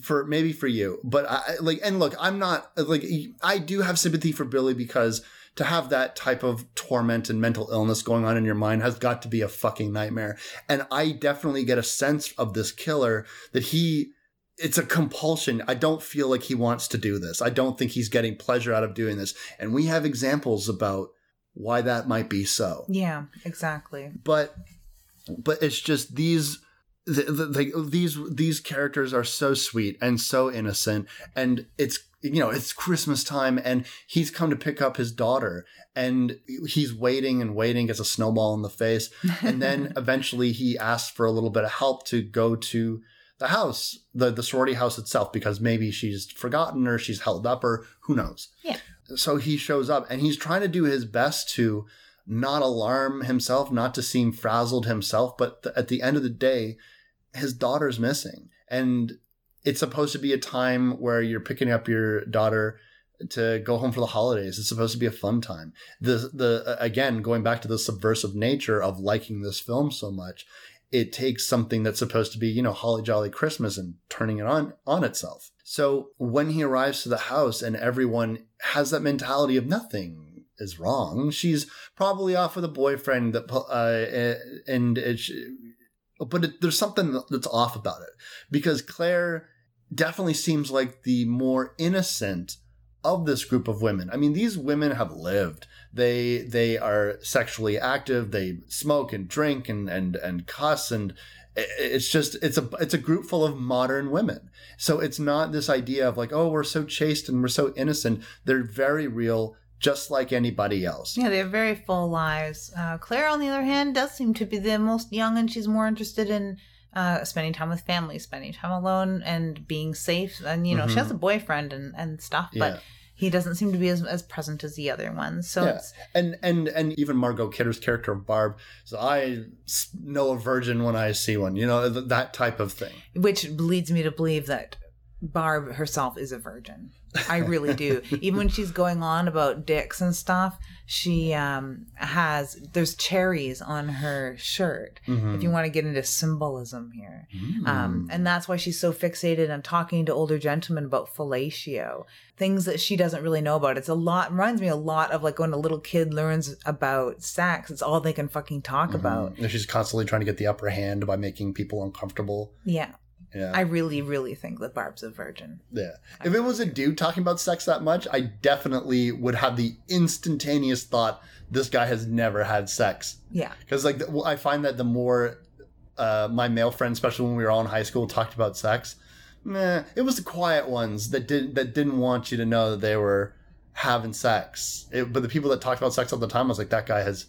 for maybe for you but I like and look I'm not like I do have sympathy for Billy because to have that type of torment and mental illness going on in your mind has got to be a fucking nightmare and I definitely get a sense of this killer that he it's a compulsion. I don't feel like he wants to do this. I don't think he's getting pleasure out of doing this. And we have examples about why that might be so. Yeah, exactly. But but it's just these the, the, the, these these characters are so sweet and so innocent and it's you know it's christmas time and he's come to pick up his daughter and he's waiting and waiting gets a snowball in the face and then eventually he asks for a little bit of help to go to the house, the, the sorority house itself, because maybe she's forgotten or she's held up or who knows. Yeah. So he shows up and he's trying to do his best to not alarm himself, not to seem frazzled himself, but th- at the end of the day, his daughter's missing. And it's supposed to be a time where you're picking up your daughter to go home for the holidays. It's supposed to be a fun time. The the again going back to the subversive nature of liking this film so much, it takes something that's supposed to be, you know, holly jolly Christmas and turning it on on itself. So when he arrives to the house and everyone has that mentality of nothing is wrong, she's probably off with a boyfriend that uh, and it's but it, there's something that's off about it because Claire definitely seems like the more innocent of this group of women. I mean, these women have lived. They they are sexually active. They smoke and drink and and and cuss and it's just it's a it's a group full of modern women. So it's not this idea of like, oh, we're so chaste and we're so innocent. They're very real, just like anybody else. Yeah, they have very full lives. Uh, Claire, on the other hand, does seem to be the most young, and she's more interested in uh, spending time with family, spending time alone, and being safe. And you know, she has a boyfriend and, and stuff, but Yeah. he doesn't seem to be as, as present as the other ones. So Yeah. it's, and and and even Margot Kidder's character of Barb, so I know a virgin when I see one, you know th- that type of thing. which leads me to believe that Barb herself is a virgin. I really do. Even when she's going on about dicks and stuff, she um, has there's cherries on her shirt. If you want to get into symbolism here, um, and that's why she's so fixated on talking to older gentlemen about fellatio, things that she doesn't really know about. It's a lot reminds me a lot of like when a little kid learns about sex. It's all they can fucking talk about. And she's constantly trying to get the upper hand by making people uncomfortable. Yeah, Yeah, I really, really think that Barb's a virgin. yeah. If it was a dude talking about sex that much, I definitely would have the instantaneous thought this guy has never had sex. Yeah. Because like I find that the more uh, my male friends, especially when we were all in high school, talked about sex, meh, it was the quiet ones that didn't that didn't want you to know that they were having sex. It, but the people that talked about sex all the time, I was like, that guy has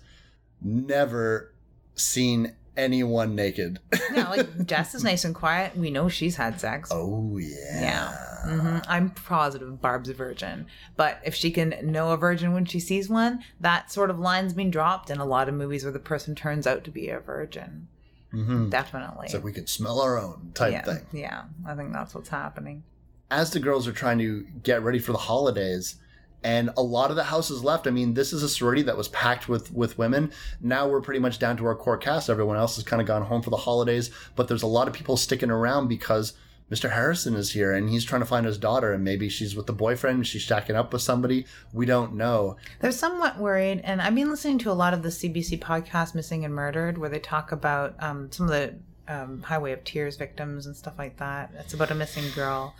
never seen anyone naked. Yeah, like Jess is nice and quiet. We know she's had sex. oh yeah. Yeah. hmm I'm positive Barb's a virgin. But if she can know a virgin when she sees one, that sort of line's been dropped in a lot of movies where the person turns out to be a virgin. hmm Definitely. It's like we could smell our own type yeah. thing. Yeah. I think that's what's happening. as the girls are trying to get ready for the holidays and a lot of the houses left. I mean this is a sorority that was packed with with women. Now we're pretty much down to our core cast. Everyone else has kind of gone home for the holidays but there's a lot of people sticking around because mr harrison is here and he's trying to find his daughter and maybe she's with the boyfriend she's stacking up with somebody. We don't know. They're somewhat worried, and I've been listening to a lot of the CBC podcast, Missing and Murdered, where they talk about um, some of the um, Highway of Tears victims and stuff like that. It's about a missing girl,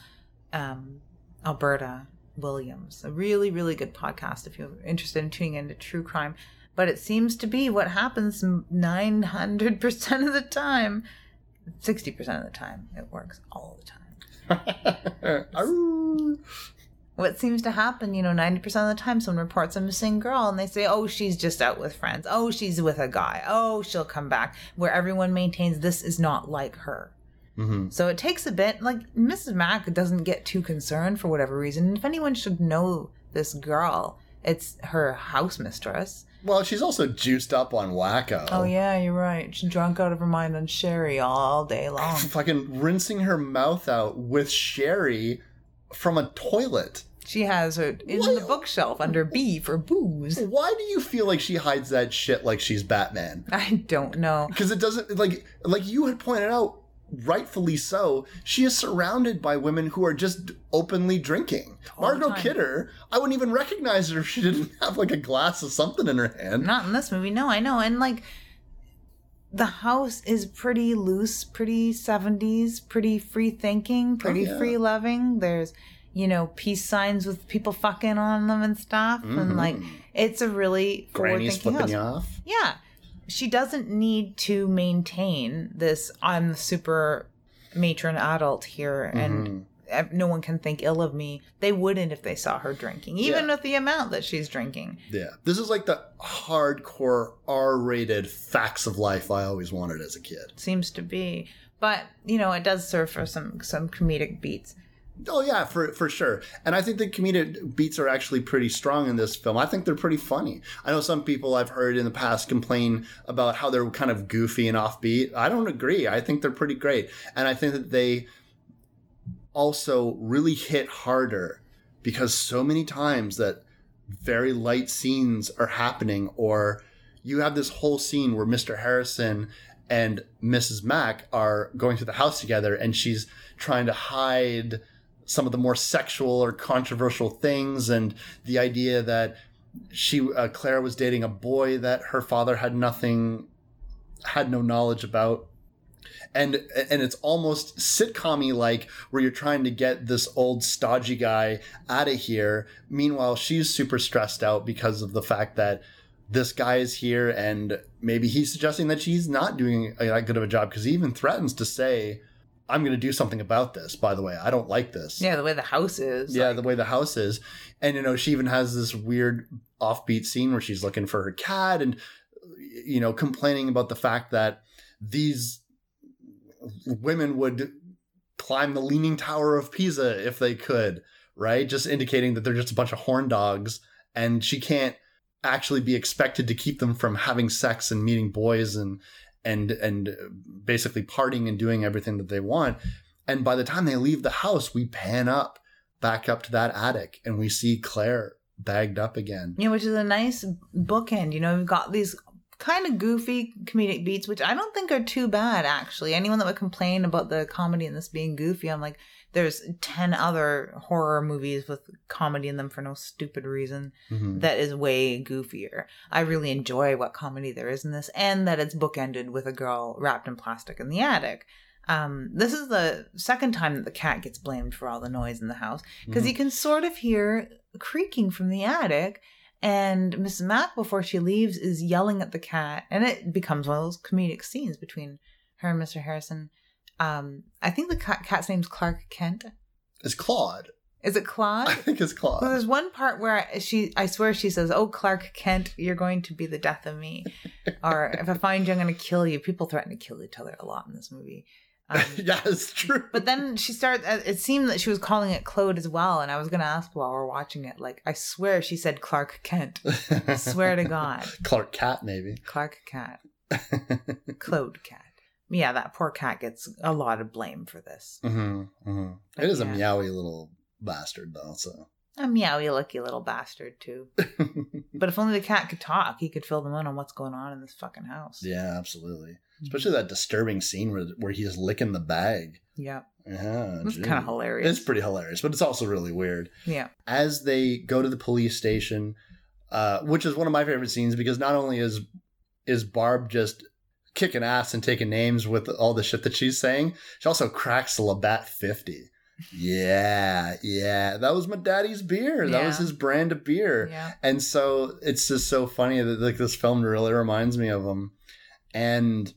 um, Alberta Williams. A really, really good podcast if you're interested in tuning into true crime. But it seems to be what happens 900% of the time. 60% of the time, it works all the time what seems to happen, you know, 90% of the time, someone reports a missing girl and they say, oh, she's just out with friends. Oh, she's with a guy. Oh, she'll come back. Where everyone maintains this is not like her. Mhm. So it takes a bit. Like, Mrs. Mack doesn't get too concerned for whatever reason. If anyone should know this girl, it's her house mistress. well she's also juiced up on wacko Oh, yeah, you're right. She's drunk out of her mind on sherry all day long. She's fucking rinsing her mouth out with sherry from a toilet She has her in Why- the bookshelf under B for booze. Why do you feel like she hides that shit like she's Batman? I don't know. Because it doesn't like like you had pointed out, rightfully so. She is surrounded by women who are just openly drinking. the Margot. Kidder, I wouldn't even recognize her if she didn't have like a glass of something in her hand. Not in this movie. No, I know. And like the house is pretty loose, pretty 70s, pretty free thinking, oh, pretty Oh, yeah. free loving. There's, you know, peace signs with people fucking on them and stuff. And like mm-hmm. it's a really forward Granny's thinking flipping house. you off. Yeah. She doesn't need to maintain this I'm the super matron adult here and mm-hmm. ev- no one can think ill of me. They wouldn't if they saw her drinking, even Yeah. with the amount that she's drinking. Yeah, this is like the hardcore R-rated facts of life I always wanted as a kid. seems to be but you know it does serve for some some comedic beats Oh yeah, for for sure. And I think the comedic beats are actually pretty strong in this film. I think they're pretty funny. I know some people I've heard in the past complain about how they're kind of goofy and offbeat. I don't agree. I think they're pretty great. And I think that they also really hit harder because so many times that very light scenes are happening or you have this whole scene where Mr. Harrison and Mrs. Mack are going through the house together and she's trying to hide some of the more sexual or controversial things and the idea that she uh, Claire was dating a boy that her father had nothing had no knowledge about. And and it's almost sitcom like where you're trying to get this old stodgy guy out of here. Meanwhile she's super stressed out because of the fact that this guy is here and maybe he's suggesting that she's not doing a good of a job because he even threatens to say i'm going to do something about this by the way. I don't like this. Yeah, the way the house is. yeah like- the way the house is. And you know she even has this weird offbeat scene where she's looking for her cat and you know complaining about the fact that these women would climb the leaning tower of pisa if they could right? Just indicating that they're just a bunch of horn dogs and she can't actually be expected to keep them from having sex and meeting boys and and and basically partying and doing everything that they want and by the time they leave the house we pan up back up to that attic and we see Claire bagged up again. Yeah, which is a nice bookend. You know, we've got these kind of goofy comedic beats, which I don't think are too bad, actually. Anyone that would complain about the comedy in this being goofy, I'm like, there's 10 other horror movies with comedy in them for no stupid reason Mhm. that is way goofier. I really enjoy what comedy there is in this, and that it's bookended with a girl wrapped in plastic in the attic. Um, this is the second time that the cat gets blamed for all the noise in the house because you can sort of hear creaking from the attic. And Mrs. Mack, before she leaves, is yelling at the cat, and it becomes one of those comedic scenes between her and Mr. Harrison. Um, I think the cat, cat's name's Clark Kent. It's Claude. Is it Claude? I think it's Claude. Well, there's one part where she, I swear, she says, "Oh, Clark Kent, you're going to be the death of me," or "If I find you, I'm going to kill you." People threaten to kill each other a lot in this movie. Um, yeah, it's true. but then she started. uh, It seemed that she was calling it Claude as well, and I was going to ask while we're watching it, like, I swear she said Clark Kent. I swear to God, Clark Cat, maybe. Clark Cat, Claude Cat. Yeah, that poor cat gets a lot of blame for this. hmm hmm But It is a meowy little bastard, though. So, A meowy, lucky little bastard too. But if only the cat could talk, he could fill them in on what's going on in this fucking house. yeah, absolutely. Mm-hmm. Especially that disturbing scene where where he is licking the bag. Yeah, Yeah, it's kind of hilarious. It's pretty hilarious, but it's also really weird. Yeah, as they go to the police station, uh, which is one of my favorite scenes because not only is is Barb just kicking ass and taking names with all the shit that she's saying, she also cracks the Labatt 50. Yeah, yeah. That was my daddy's beer. That was his brand of beer. yeah. And so it's just so funny that like this film really reminds me of him. And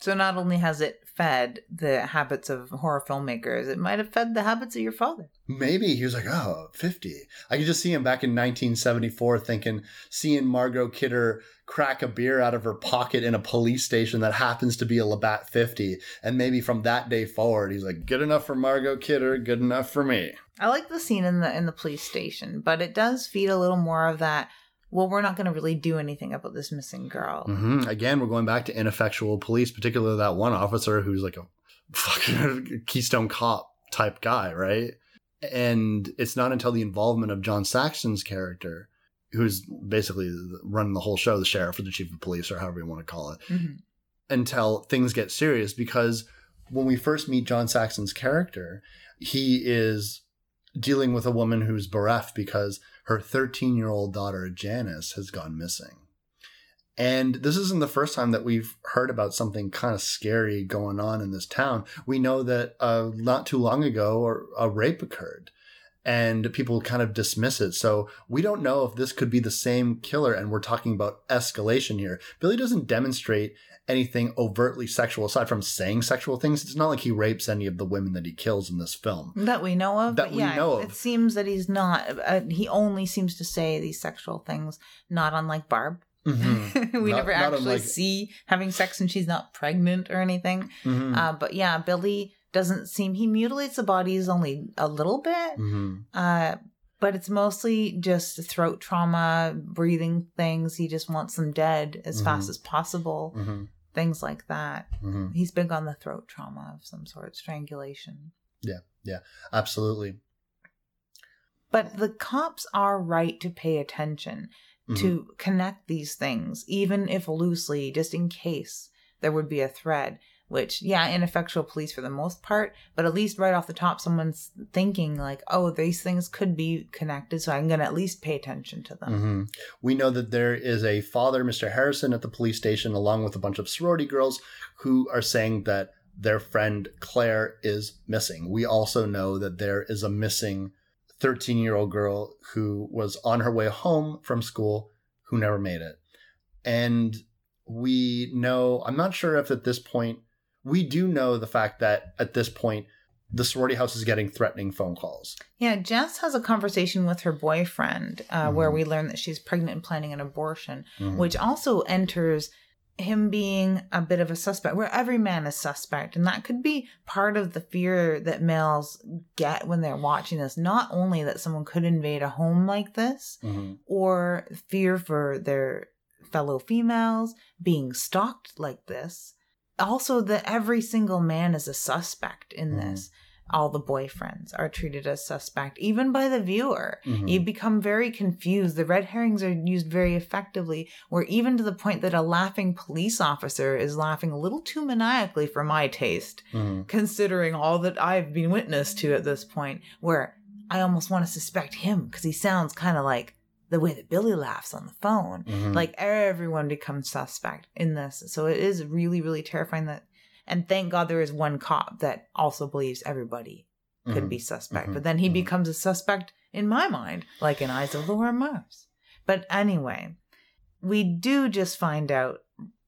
So not only has it fed the habits of horror filmmakers, it might have fed the habits of your father. Maybe he was like, oh, 50. I could just see him back in 1974 thinking, seeing Margot Kidder crack a beer out of her pocket in a police station that happens to be a Labatt 50. And maybe from that day forward, he's like, good enough for Margot Kidder, good enough for me. I like the scene in the in the police station, but it does feed a little more of that. Well, we're not going to really do anything about this missing girl. hmm Again, we're going back to ineffectual police, particularly that one officer who's like a fucking Keystone Cop type guy, right? And it's not until the involvement of John Saxon's character, who's basically running the whole show, the sheriff or the chief of police or however you want to call it, Mhm. until things get serious. Because when we first meet John Saxon's character, he is dealing with a woman who's bereft because her 13 year old daughter, Janice, has gone missing. And this isn't the first time that we've heard about something kind of scary going on in this town. We know that uh, not too long ago, a rape occurred, and people kind of dismiss it. So we don't know if this could be the same killer. And we're talking about escalation here. Billy doesn't demonstrate anything overtly sexual aside from saying sexual things. It's not like he rapes any of the women that he kills in this film. That we know of. That we yeah, know of. It seems that he's not. Uh, he only seems to say these sexual things, not unlike Barb. Mhm. we Not- never not actually unlike- see having sex and she's not pregnant or anything. Mhm. Uh, but yeah, Billy doesn't seem. He mutilates the bodies only a little bit. Mhm. Uh, but it's mostly just throat trauma, breathing things. He just wants them dead as fast Mhm. as possible. Mhm. Things like that. Mhm. He's big on the throat trauma of some sort, strangulation. Yeah, yeah, absolutely. But the cops are right to pay attention to connect these things, even if loosely, just in case there would be a thread. Which, yeah, ineffectual police for the most part, but at least right off the top, someone's thinking, like, oh, these things could be connected, so I'm going to at least pay attention to them. hmm We know that there is a father, Mr. Harrison, at the police station, along with a bunch of sorority girls who are saying that their friend Claire is missing. We also know that there is a missing 13 year old girl who was on her way home from school who never made it. And we know, I'm not sure if at this point, we do know the fact that at this point, the sorority house is getting threatening phone calls. Yeah, Jess has a conversation with her boyfriend uh, where we learn that she's pregnant and planning an abortion, which also enters him being a bit of a suspect, where every man is suspect. And that could be part of the fear that males get when they're watching this. Not only that someone could invade a home like this, Mhm. or fear for their fellow females being stalked like this, also that every single man is a suspect in this. All the boyfriends are treated as suspect, even by the viewer. Mhm. You become very confused. The red herrings are used very effectively, where even to the point that a laughing police officer is laughing a little too maniacally for my taste, Mhm. considering all that I've been witness to at this point, where I almost want to suspect him because he sounds kind of like the way that Billy laughs on the phone. Mhm. Like everyone becomes suspect in this. So it is really, really terrifying that. And thank God there is one cop that also believes everybody could Mhm. be suspect. Mhm. But then he Mhm. becomes a suspect in my mind, like in Eyes of Laura Mars. But anyway, we do just find out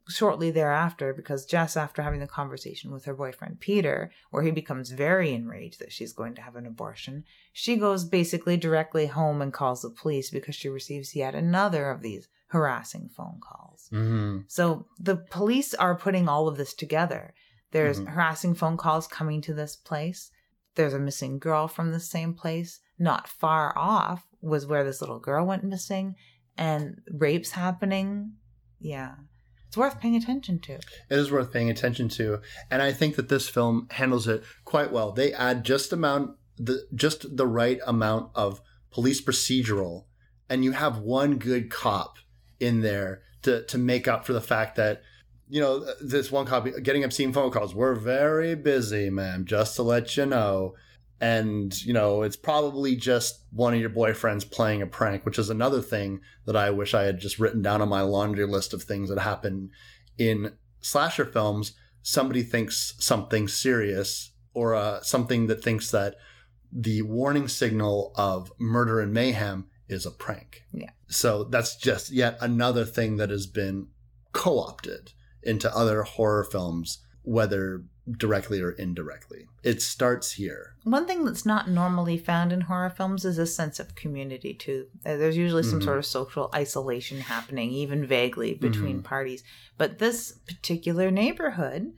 shortly thereafter because Jess, after having the conversation with her boyfriend Peter, where he becomes very enraged that she's going to have an abortion, she goes basically directly home and calls the police because she receives yet another of these harassing phone calls. Mhm. So the police are putting all of this together. There's Mhm. harassing phone calls coming to this place. There's a missing girl from the same place. Not far off was where this little girl went missing and rapes happening. Yeah. It's worth paying attention to. It is worth paying attention to, and I think that this film handles it quite well. They add just amount the just the right amount of police procedural, and you have one good cop in there to to make up for the fact that you know this one cop getting obscene phone calls. We're very busy, ma'am. Just to let you know. And you know it's probably just one of your boyfriends playing a prank, which is another thing that I wish I had just written down on my laundry list of things that happen in slasher films, somebody thinks something serious or uh, something that thinks that the warning signal of murder and mayhem is a prank. Yeah. So that's just yet another thing that has been co opted into other horror films, whether directly or indirectly. It starts here. One thing that's not normally found in horror films is a sense of community, too. There's usually some Mhm. sort of social isolation happening, even vaguely, between parties. But this particular neighborhood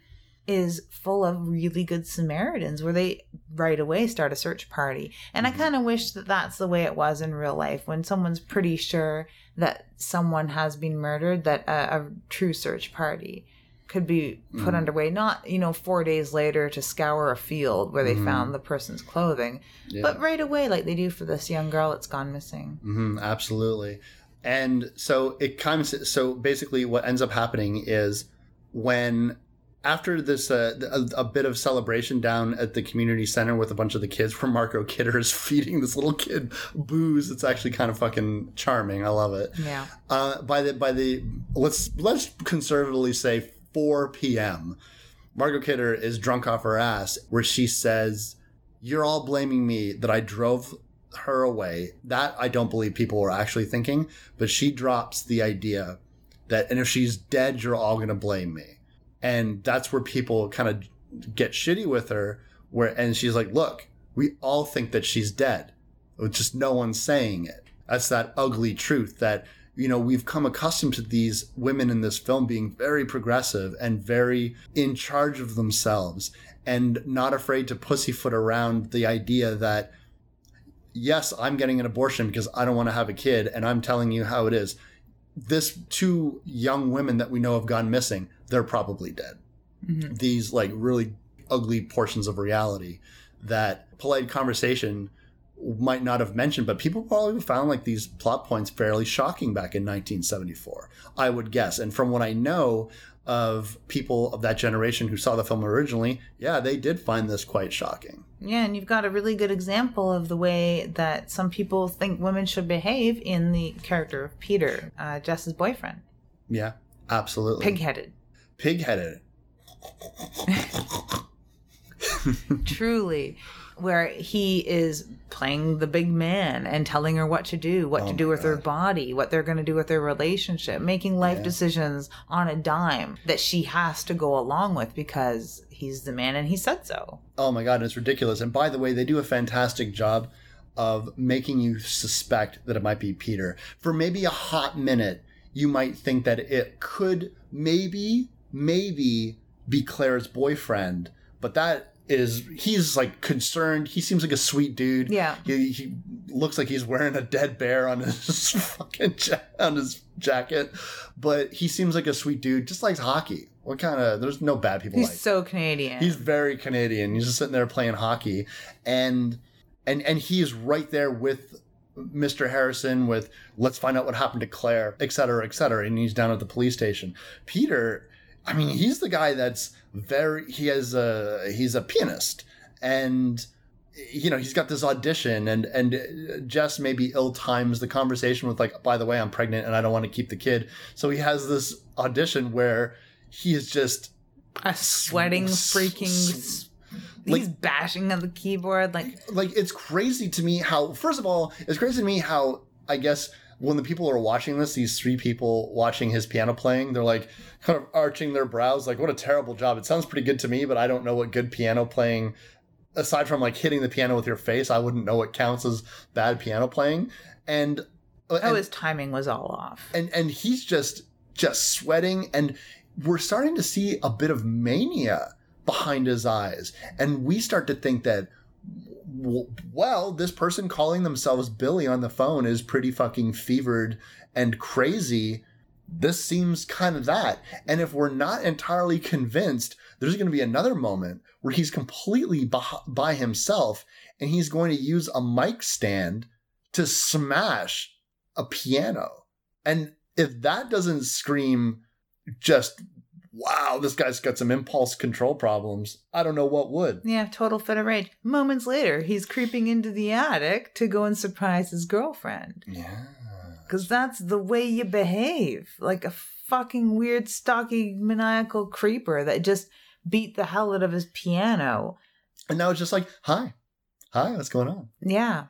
is full of really good Samaritans where they right away start a search party. And Mhm. I kind of wish that that's the way it was in real life when someone's pretty sure that someone has been murdered, that a, a true search party could be put Mhm. underway not you know four days later to scour a field where they Mhm. found the person's clothing Yeah. but right away like they do for this young girl that's gone missing hmm absolutely. And so it comes. So basically, what ends up happening is when after this uh, a, a bit of celebration down at the community center with a bunch of the kids, where Margot Kidder is feeding this little kid booze. It's actually kind of fucking charming. I love it. yeah Uh, by the by the let's let's conservatively say 4 p.m. Margot Kidder is drunk off her ass, where she says, "You're all blaming me that I drove her away." That I don't believe people were actually thinking, but she drops the idea that, and if she's dead, you're all going to blame me, and that's where people kind of get shitty with her. Where and she's like, "Look, we all think that she's dead, just no one's saying it." That's that ugly truth that you know we've come accustomed to these women in this film being very progressive and very in charge of themselves and not afraid to pussyfoot around the idea that yes i'm getting an abortion because i don't want to have a kid and i'm telling you how it is this two young women that we know have gone missing they're probably dead Mhm. these like really ugly portions of reality that polite conversation might not have mentioned, but people probably found like these plot points fairly shocking back in 1974, I would guess. And from what I know of people of that generation who saw the film originally, yeah, they did find this quite shocking. yeah and you've got a really good example of the way that some people think women should behave in the character of peter uh, jess's boyfriend Yeah, absolutely. pig-headed Pig-headed. Truly. Where he is playing the big man and telling her what to do, what oh to do with her body, what they're going to do with their relationship, making life decisions on a dime that she has to go along with because he's the man and he said so. Oh my god, it's ridiculous. And by the way, they do a fantastic job of making you suspect that it might be Peter. For maybe a hot minute, you might think that it could maybe, maybe be Claire's boyfriend, but that is he's like concerned. He seems like a sweet dude. Yeah. He, he looks like he's wearing a dead bear on his fucking ja- on his jacket, but he seems like a sweet dude. Just likes hockey. What kind of? There's no bad people He's like. so Canadian. He's very Canadian. He's just sitting there playing hockey, and and and he is right there with Mr. Harrison with let's find out what happened to Claire, et cetera, et cetera. And he's down at the police station. Peter, I mean, he's the guy that's very. He has a he's a pianist, and you know he's got this audition, and and Jess maybe ill times the conversation with like, by the way, I'm pregnant and I don't want to keep the kid. So he has this audition where he is just a sweating, freaking. s- Like- he's bashing on the keyboard like like it's crazy to me how first of all it's crazy to me how i guess when the people are watching this these three people watching his piano playing they're like kind of arching their brows like what a terrible job. It sounds pretty good to me but i don't know what good piano playing aside from like hitting the piano with your face i wouldn't know what counts as bad piano playing. And uh, oh and, his timing was all off. and and he's just just sweating and we're starting to see a bit of mania behind his eyes. And we start to think that well this person calling themselves billy on the phone is pretty fucking fevered and crazy. This seems kind of that. And if we're not entirely convinced there's going to be another moment where he's completely by himself and he's going to use a mic stand to smash a piano. And if that doesn't scream just wow this guy's got some impulse control problems i don't know what would Yeah, total fit of rage. Moments later, he's creeping into the attic to go and surprise his girlfriend. yeah Because that's the way you behave. Like a fucking weird, stocky, maniacal creeper that just beat the hell out of his piano. and now it's just like hi hi what's going on Yeah.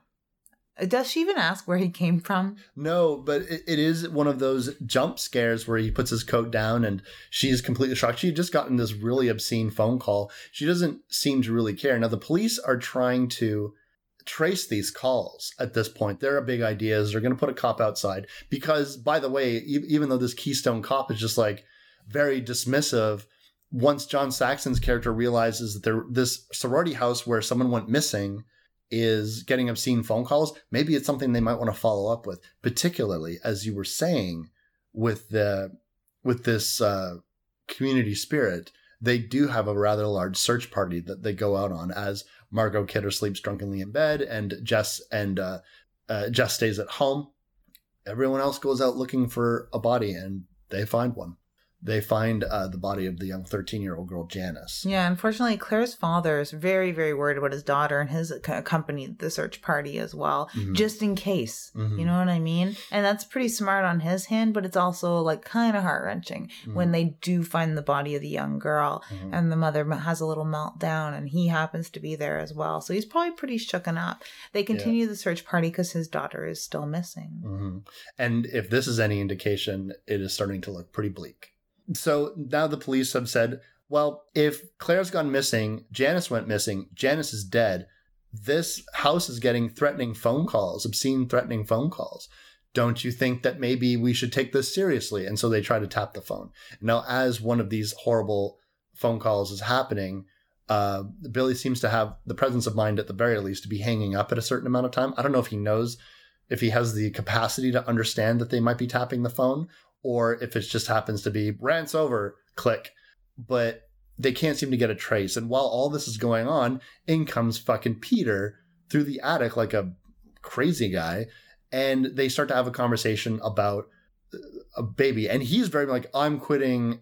Does she even ask where he came from? no but it, it is one of those jump scares where he puts his coat down and she's completely shocked she had just gotten this really obscene phone call she doesn't seem to really care now the police are trying to trace these calls at this point. They're a big ideas. They're going to put a cop outside because, by the way, even though this Keystone cop is just like very dismissive, once John Saxon's character realizes that there this sorority house where someone went missing is getting obscene phone calls, maybe it's something they might want to follow up with. Particularly as you were saying with the with this uh, community spirit, they do have a rather large search party that they go out on as Margot Kidder sleeps drunkenly in bed, and Jess and uh, uh, Jess stays at home. Everyone else goes out looking for a body, and they find one. They find uh, the body of the young thirteen-year-old girl Janice. Yeah, unfortunately, Claire's father is very, very worried about his daughter and ac- accompanied the search party as well, Mhm. just in case. Mhm. You know what I mean? And that's pretty smart on his hand, but it's also like kind of heart wrenching when they do find the body of the young girl Mhm. and the mother has a little meltdown and he happens to be there as well. So he's probably pretty shooken up. They continue the search party because his daughter is still missing. hmm And if this is any indication, it is starting to look pretty bleak. So now the police have said, well, if Claire's gone missing, Janice went missing, Janice is dead, this house is getting threatening phone calls, obscene threatening phone calls. Don't you think that maybe we should take this seriously? And so they try to tap the phone. Now, as one of these horrible phone calls is happening, uh, Billy seems to have the presence of mind, at the very least, to be hanging up at a certain amount of time. I don't know if he knows if he has the capacity to understand that they might be tapping the phone or if it just happens to be rants over, click. But they can't seem to get a trace. And while all this is going on, in comes fucking Peter through the attic like a crazy guy. And they start to have a conversation about uh, a baby. And he's very like, I'm quitting.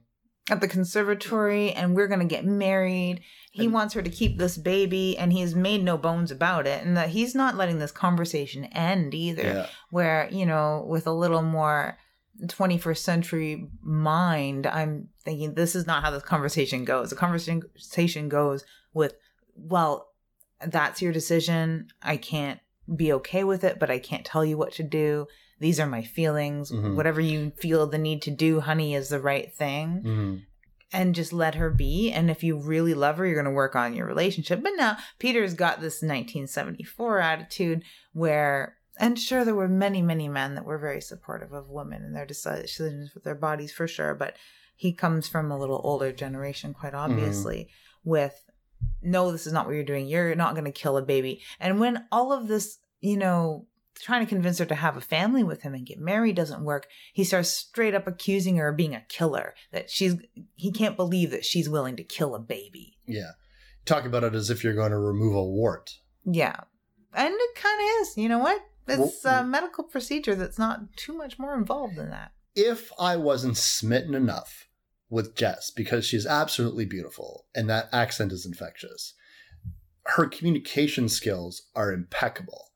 At the conservatory, and we're going to get married. He And- wants her to keep this baby, and he's made no bones about it. And that he's not letting this conversation end either. Yeah. where you know with a little more 21st century mind i'm thinking this is not how this conversation goes. The conversation goes with, well, that's your decision. I can't be okay with it, but I can't tell you what to do. These are my feelings. Mhm. Whatever you feel the need to do, honey, is the right thing. Mhm. And just let her be. And if you really love her, you're going to work on your relationship. But now Peter's got this 1974 attitude where, and sure, there were many, many men that were very supportive of women and their decisions with their bodies for sure. But he comes from a little older generation, quite mm-hmm. obviously, with no, this is not what you're doing. You're not going to kill a baby. And when all of this, you know, trying to convince her to have a family with him and get married doesn't work, he starts straight up accusing her of being a killer. That she's, he can't believe that she's willing to kill a baby. Yeah. Talk about it as if you're going to remove a wart. Yeah. And it kind of is. You know what? It's Well- a medical procedure that's not too much more involved than that. if I wasn't smitten enough with Jess because she's absolutely beautiful and that accent is infectious, her communication skills are impeccable.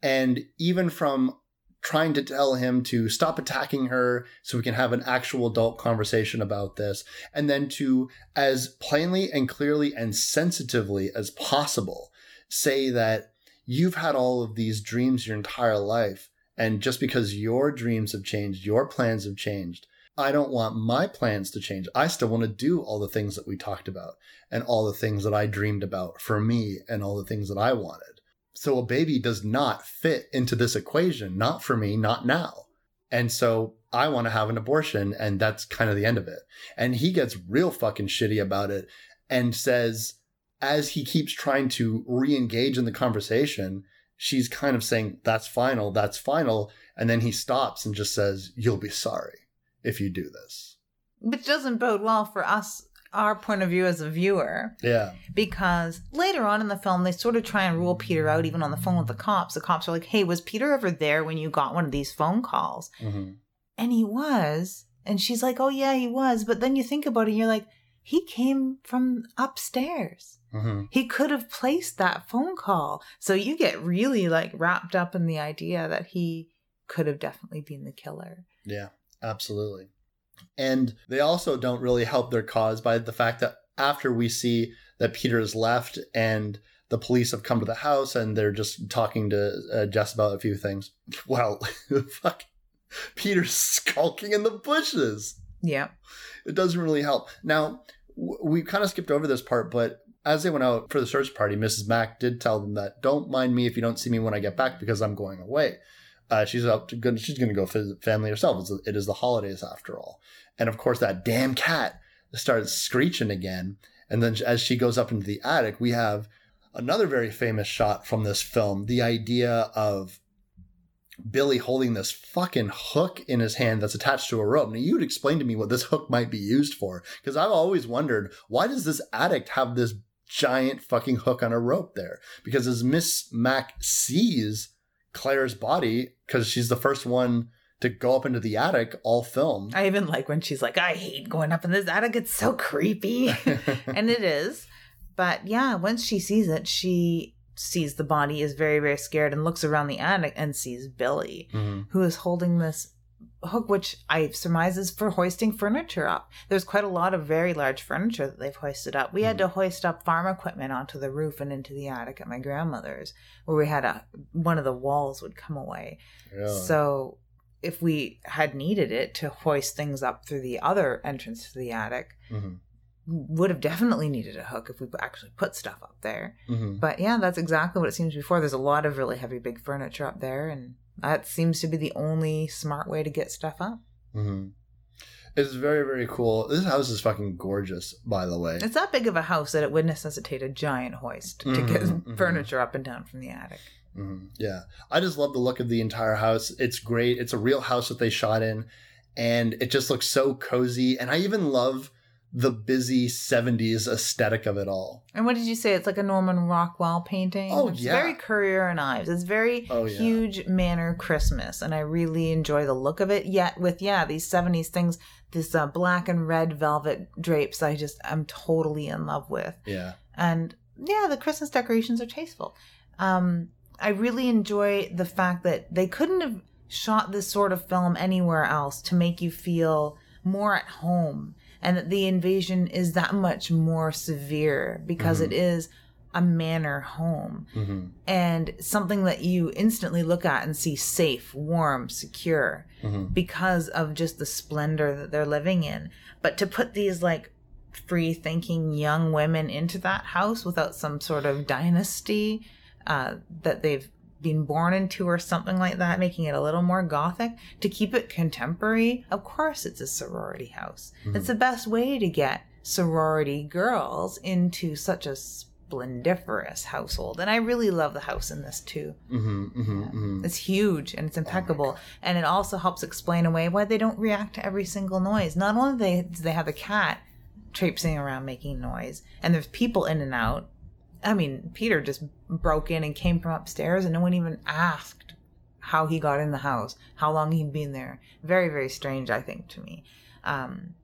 And even from trying to tell him to stop attacking her so we can have an actual adult conversation about this, and then to, as plainly and clearly and sensitively as possible, say that you've had all of these dreams your entire life and just because your dreams have changed, your plans have changed, I don't want my plans to change. I still want to do all the things that we talked about and all the things that I dreamed about for me and all the things that I wanted. So a baby does not fit into this equation, not for me, not now. And so I want to have an abortion, and that's kind of the end of it. And he gets real fucking shitty about it and says, as he keeps trying to re engage in the conversation, she's kind of saying, That's final, that's final. And then he stops and just says, You'll be sorry if you do this. Which doesn't bode well for us, our point of view as a viewer. Yeah. because later on in the film they sort of try and rule Peter out even on the phone with the cops. The cops are like, "Hey, was Peter ever there when you got one of these phone calls?" hmm And he was. And she's like, "Oh yeah, he was." But then you think about it and you're like, "He came from upstairs. Hmm He could have placed that phone call." So you get really like wrapped up in the idea that he could have definitely been the killer. Yeah, absolutely. And they also don't really help their cause by the fact that after we see that Peter has left and the police have come to the house and they're just talking to uh, Jess about a few things. Well, fuck, Peter's skulking in the bushes. Yeah. It doesn't really help. Now, we kind of skipped over this part, but as they went out for the search party, Mrs. Mac did tell them that don't mind me if you don't see me when I get back because I'm going away. Uh, she's out to. She's going to go visit family herself. It's, it is the holidays after all, and of course that damn cat starts screeching again. And then as she goes up into the attic, we have another very famous shot from this film. The idea of Billy holding this fucking hook in his hand that's attached to a rope. Now, you'd explain to me what this hook might be used for, because I've always wondered why does this addict have this giant fucking hook on a rope there? Because as Miss Mac sees Claire's body, because she's the first one to go up into the attic all film. I even like when she's like, I hate going up in this attic. It's so creepy. and it is. But yeah, once she sees it, she sees the body, is very, very scared, and looks around the attic and sees Billy, Mhm. who is holding this hook, which I surmise is for hoisting furniture up. There's quite a lot of very large furniture that they've hoisted up. We had to hoist up farm equipment onto the roof and into the attic at my grandmother's, where we had a one of the walls would come away. So if we had needed it to hoist things up through the other entrance to the attic, Mhm. would have definitely needed a hook if we actually put stuff up there. Mhm. But yeah, that's exactly what it seems before. There's a lot of really heavy big furniture up there, and that seems to be the only smart way to get stuff up. Mhm. It's very, very cool. This house is fucking gorgeous, by the way. It's that big of a house that it would necessitate a giant hoist to Mhm, get mhm. furniture up and down from the attic. Mhm. Yeah. I just love the look of the entire house. It's great. It's a real house that they shot in, and it just looks so cozy. And I even love the busy 70s aesthetic of it all. And what did you say? It's like a Norman Rockwell painting. Oh, It's yeah. very Currier and Ives. It's very Oh, yeah. huge manor Christmas, and I really enjoy the look of it. Yet with yeah these seventies things, this uh, black and red velvet drapes, I just I'm totally in love with. Yeah. And yeah, the Christmas decorations are tasteful. Um, I really enjoy the fact that they couldn't have shot this sort of film anywhere else to make you feel more at home and that the invasion is that much more severe because it is a manor home Mm-hmm. and something that you instantly look at and see safe, warm, secure Mm-hmm. because of just the splendor that they're living in. But to put these like free thinking young women into that house without some sort of dynasty uh, that they've been born into or something like that, making it a little more gothic, to keep it contemporary, of course it's a sorority house. It's the best way to get sorority girls into such a splendiferous household. And I really love the house in this too. Mm-hmm, mm-hmm, mm-hmm. It's huge and it's impeccable. and it also helps explain away why they don't react to every single noise. Not only they do they have a cat traipsing around making noise, and there's people in and out. I mean, Peter just broke in and came from upstairs, and no one even asked how he got in the house, how long he'd been there. Very, very strange, I think, to me. Um,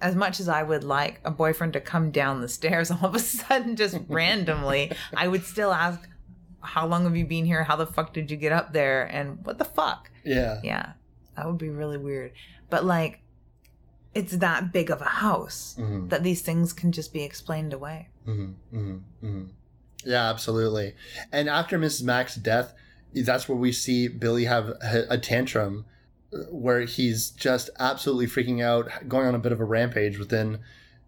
as much as I would like a boyfriend to come down the stairs all of a sudden, just randomly, I would still ask, How long have you been here? How the fuck did you get up there? And what the fuck? Yeah. Yeah, that would be really weird. But like, it's that big of a house Mhm. that these things can just be explained away. Mm-hmm, mm-hmm, mm-hmm. Yeah, absolutely. And after Mrs. Mac's death, that's where we see Billy have a, tantrum uh, where he's just absolutely freaking out, going on a bit of a rampage within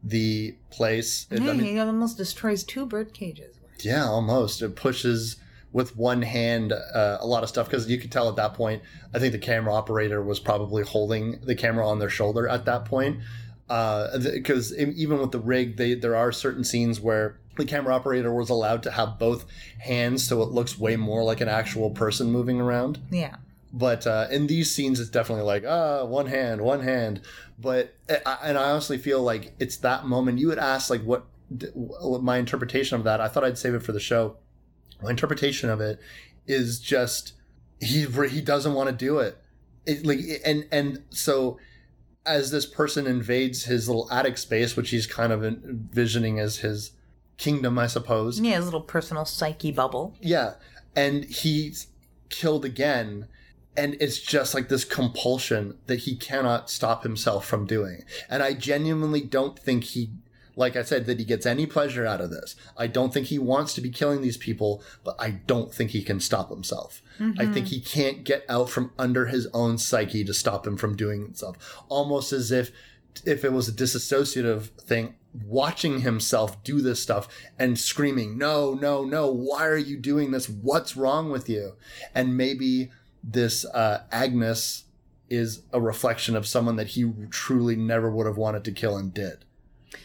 the place. I Yeah, mean, he almost destroys two bird cages. yeah, almost. It pushes with one hand uh, a lot of stuff because you could tell at that point. I think the camera operator was probably holding the camera on their shoulder at that point. Because even with the rig, they there are certain scenes where the camera operator was allowed to have both hands, so it looks way more like an actual person moving around. Yeah. But uh, in these scenes, it's definitely like ah, one hand, one hand. But and I honestly feel like it's that moment. You would ask like what, what my interpretation of that. I thought I'd save it for the show. My interpretation of it is just he he doesn't want to do it. it like and and so as this person invades his little attic space, which he's kind of envisioning as his kingdom, I suppose. Yeah, his little personal psyche bubble. Yeah. And he's killed again. And it's just like this compulsion that he cannot stop himself from doing. And I genuinely don't think he, like I said, that he gets any pleasure out of this. I don't think he wants to be killing these people, but I don't think he can stop himself. I think mm-hmm. he can't get out from under his own psyche to stop him from doing stuff. Almost as if if it was a disassociative thing, watching himself do this stuff and screaming, no, no, no, why are you doing this? What's wrong with you? And maybe this uh, Agnes is a reflection of someone that he truly never would have wanted to kill and did.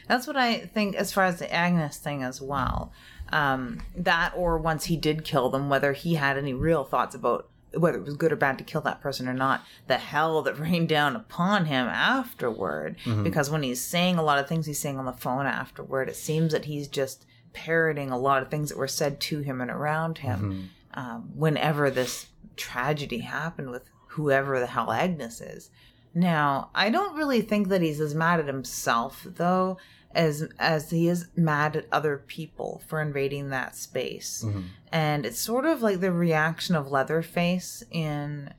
That's what I think as far as the Agnes thing as well. Um, that or once he did kill them, whether he had any real thoughts about whether it was good or bad to kill that person or not, the hell that rained down upon him afterward. Because when he's saying a lot of things he's saying on the phone afterward, it seems that he's just parroting a lot of things that were said to him and around him um, whenever this tragedy happened with whoever the hell Agnes is. Now, I don't really think that he's as mad at himself though as as he is mad at other people for invading that space. Mm-hmm. And it's sort of like the reaction of Leatherface in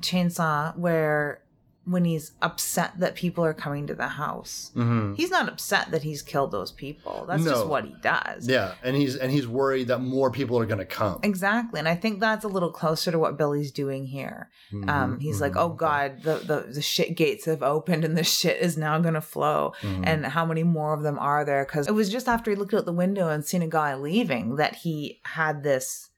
Chainsaw where when he's upset that people are coming to the house. Mm-hmm. He's not upset that he's killed those people. That's No. just what he does. Yeah, and he's and he's worried that more people are going to come. Exactly, and I think that's a little closer to what Billy's doing here. Mm-hmm. Um, he's like, "Oh God, the, the the shit gates have opened, and the shit is now gonna flow." Mm-hmm. And how many more of them are there? Because it was just after he looked out the window and seen a guy leaving that he had this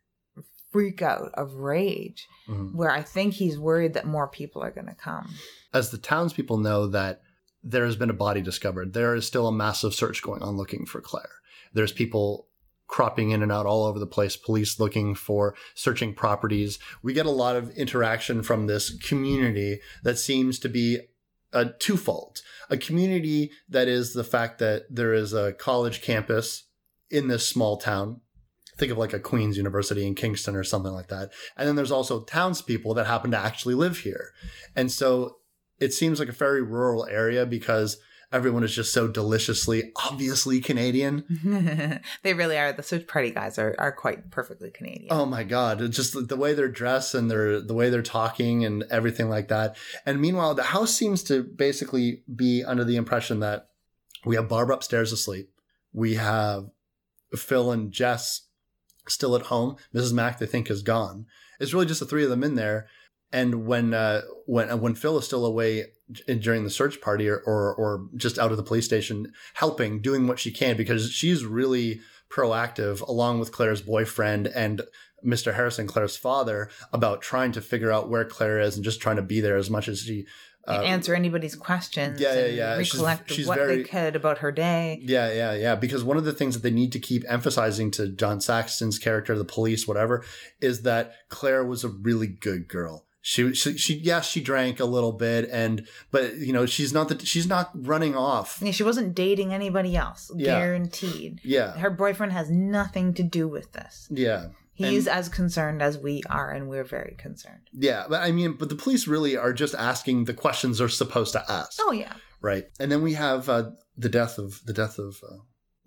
freak out of rage, Mhm. where I think he's worried that more people are gonna come. As the townspeople know that there has been a body discovered, there is still a massive search going on looking for Claire. There's people cropping in and out all over the place, police looking for searching properties. We get a lot of interaction from this community that seems to be a twofold. A community that is the fact that there is a college campus in this small town. Think of like a Queen's University in Kingston or something like that. And then there's also townspeople that happen to actually live here. And so it seems like a very rural area because everyone is just so deliciously, obviously Canadian. they really are. The search party guys are, are quite perfectly Canadian. Oh my god! It's just the way they're dressed and their the way they're talking and everything like that. And meanwhile, the house seems to basically be under the impression that we have Barb upstairs asleep. We have Phyl and Jess still at home. Mrs. Mac, they think, is gone. It's really just the three of them in there. And when uh, when when Phyl is still away during the search party or, or or just out of the police station, helping, doing what she can because she's really proactive, along with Claire's boyfriend and Mr. Harrison, Claire's father, about trying to figure out where Claire is and just trying to be there as much as she uh, answer anybody's questions. Yeah, yeah, and yeah. Recollect She's- she's what very- they could about her day. Yeah, yeah, yeah. Because one of the things that they need to keep emphasizing to John Saxon's character, the police, whatever, is that Claire was a really good girl. She, she, she yeah, she drank a little bit, and but you know, she's not the, she's not running off. Yeah, she wasn't dating anybody else. Yeah. Guaranteed. Yeah, Her boyfriend has nothing to do with this. yeah, He's as concerned as we are, and we're very concerned. yeah. But I mean, but the police really are just asking the questions they're supposed to ask, Oh yeah. right? And then we have uh, the death of the death of uh,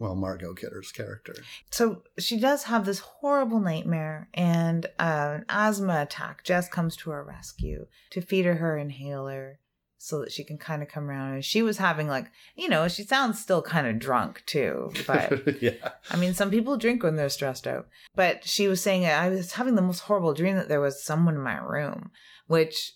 well, Margot Kidder's character. So she does have this horrible nightmare and uh, an asthma attack. Jess comes to her rescue to feed her her inhaler so that she can kind of come around. And she was having like, you know, she sounds still kind of drunk too. But yeah, I mean, some people drink when they're stressed out. But she was saying, I was having the most horrible dream that there was someone in my room, which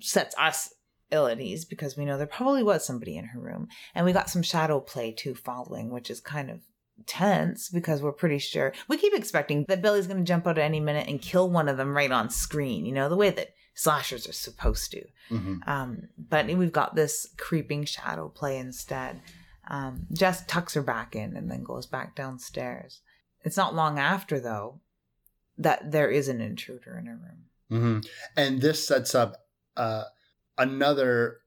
sets us ill at ease because we know there probably was somebody in her room. And we got some shadow play too following, which is kind of tense because we're pretty sure we keep expecting that Billy's going to jump out at any minute and kill one of them right on screen, you know, the way that slashers are supposed to. hmm Um, but we've got this creeping shadow play instead. Um, Jess tucks her back in and then goes back downstairs. It's not long after, though, that there is an intruder in her room. hmm And this sets up uh, another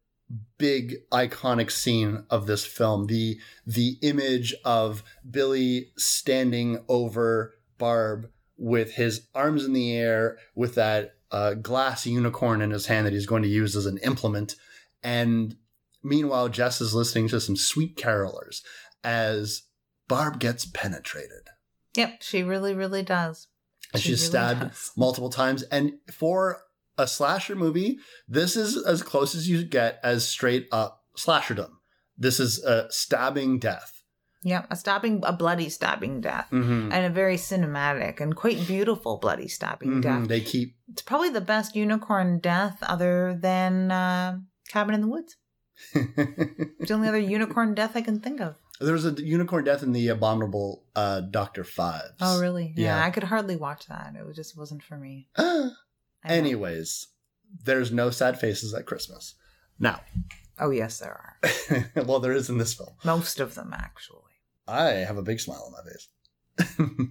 big iconic scene of this film the the image of Billy standing over Barb with his arms in the air with that uh, glass unicorn in his hand that he's going to use as an implement and meanwhile Jess is listening to some sweet carolers as Barb gets penetrated Yep, she really, really does. and She she's really stabbed does. multiple times. And for a slasher movie, this is as close as you get as straight up slasherdom. This is a stabbing death. Yep, a stabbing, a bloody stabbing death. Mm-hmm. And a very cinematic and quite beautiful bloody stabbing death. They keep. It's probably the best unicorn death other than uh, Cabin in the Woods. It's the only other unicorn death I can think of. there was a unicorn death in the abominable uh, Doctor Phibes. Oh, really? Yeah, Yeah. I could hardly watch that. It just wasn't for me. Know. Anyways, there's no sad faces at Christmas. Now, Oh, yes, there are. well, there is in this film. Most of them, actually. I have a big smile on my face.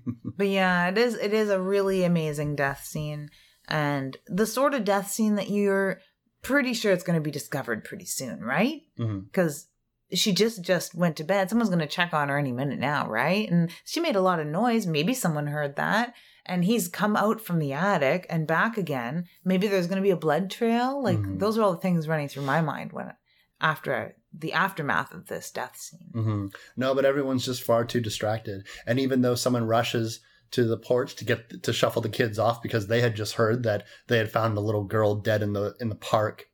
But yeah, it is. It is a really amazing death scene, and the sort of death scene that you're pretty sure it's going to be discovered pretty soon, right? Mm-hmm. Because she just just went to bed. Someone's going to check on her any minute now, right? And she made a lot of noise. Maybe someone heard that. And he's come out from the attic and back again. Maybe there's going to be a blood trail. Like Mhm. those are all the things running through my mind when after the aftermath of this death scene. hmm No, but everyone's just far too distracted. And even though someone rushes to the porch to get to shuffle the kids off because they had just heard that they had found the little girl dead in the in the park.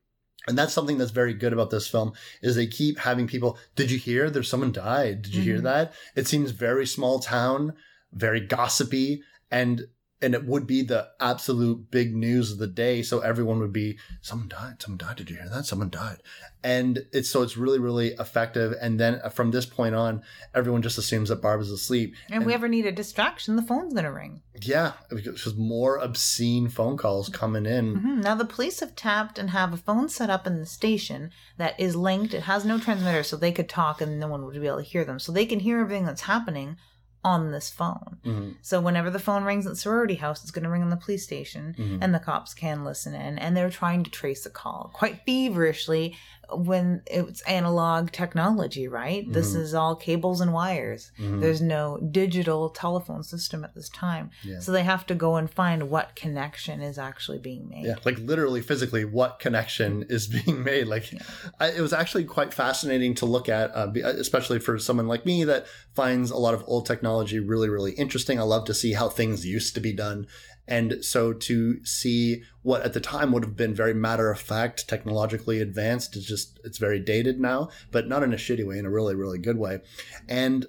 And that's something that's very good about this film is they keep having people, did you hear there's someone died? Did you hear Mhm. that? It seems very small town, very gossipy and and it would be the absolute big news of the day. So everyone would be, someone died, someone died. Did you hear that? Someone died. And it's so it's really, really effective. And then from this point on, everyone just assumes that Barb is asleep. And if we ever need a distraction, the phone's going to ring. Yeah, because more obscene phone calls coming in. hmm Now, the police have tapped and have a phone set up in the station that is linked. It has no transmitter, so they could talk and no one would be able to hear them. So they can hear everything that's happening on this phone. Mhm, So whenever the phone rings at sorority house, it's going to ring on the police station, mhm. and the cops can listen in. And they're trying to trace the call quite feverishly when it's analog technology, right? This Mhm. is all cables and wires. Mhm. There's no digital telephone system at this time. Yeah. So they have to go and find what connection is actually being made. Yeah, like literally physically, what connection is being made? Like, Yeah. I, it was actually quite fascinating to look at, uh, especially for someone like me that finds a lot of old technology really, really interesting. I love to see how things used to be done. And so to see what at the time would have been very matter of fact, technologically advanced, is just, it's very dated now, but not in a shitty way, in a really, really good way. And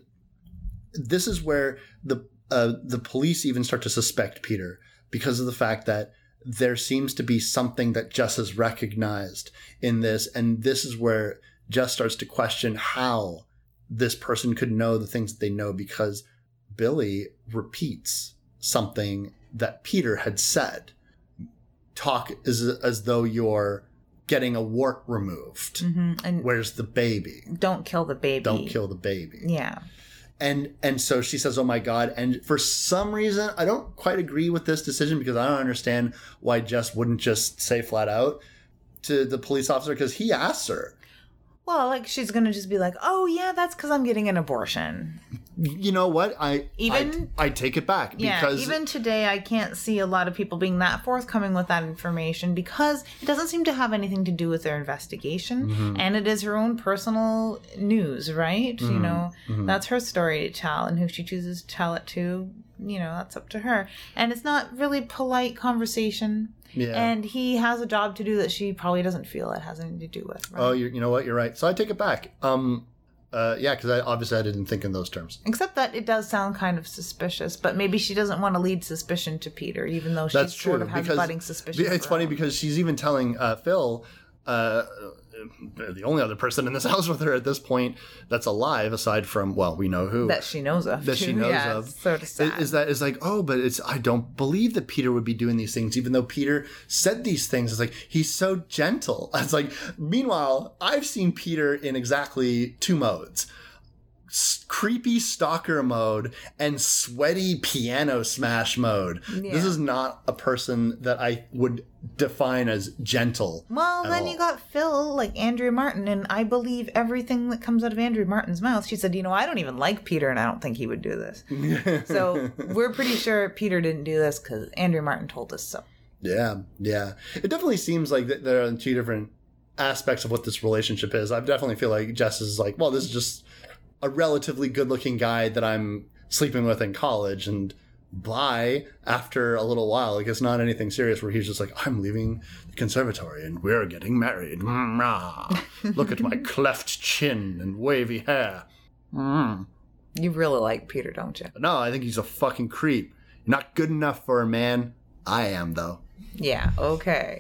this is where the, uh, the police even start to suspect Peter because of the fact that there seems to be something that Jess has recognized in this. And this is where Jess starts to question how this person could know the things that they know because Billy repeats something that Peter had said. Talk as, as though you're getting a wart removed. hmm And Where's the baby? don't kill the baby. Don't kill the baby. Yeah. And and so she says, "Oh my god!" And for some reason, I don't quite agree with this decision because I don't understand why Jess wouldn't just say flat out to the police officer because he asks her. Well, like she's gonna just be like, "Oh yeah, that's because I'm getting an abortion." You know what? I Even- I, I take it back Yeah, because even today, I can't see a lot of people being that forthcoming with that information because it doesn't seem to have anything to do with their investigation, Mm-hmm. and it is her own personal news, right? You know, Mm-hmm. that's her story to tell, and who she chooses to tell it to, you know, that's up to her. And it's not really polite conversation. Yeah. And he has a job to do that she probably doesn't feel it has anything to do with. Right? oh, you you know what? You're right. So I take it back. Um, uh, yeah, because I obviously I didn't think in those terms. Except that it does sound kind of suspicious, but maybe she doesn't want to lead suspicion to Peter, even though she That's true sort of has budding suspicion. It's funny because she's even telling uh, Phyl, uh, the only other person in this house with her at this point that's alive, aside from well, we know who that she knows of. that she knows yeah, of It's sort of is, sad. is that is like oh but it's i don't believe that peter would be doing these things even though peter said these things it's like he's so gentle it's like meanwhile i've seen peter in exactly two modes creepy stalker mode and sweaty piano smash mode this is not a person that i would define as gentle well, then all. you got Phyl, like Andrea Martin, and I believe everything that comes out of Andrea Martin's mouth. She said, "You know, I don't even like Peter, and I don't think he would do this." so we're pretty sure Peter didn't do this because Andrea Martin told us so. Yeah, yeah. It definitely seems like th- there are two different aspects of what this relationship is. I definitely feel like Jess is like, well, this is just a relatively good looking guy that I'm sleeping with in college and bye after a little while. Like it's not anything serious where he's just like, I'm leaving the conservatory and we're getting married. Look at my cleft chin and wavy hair. Mm. You really like Peter, don't you? No, I think he's a fucking creep. Not good enough for a man. I am though. Yeah. Okay.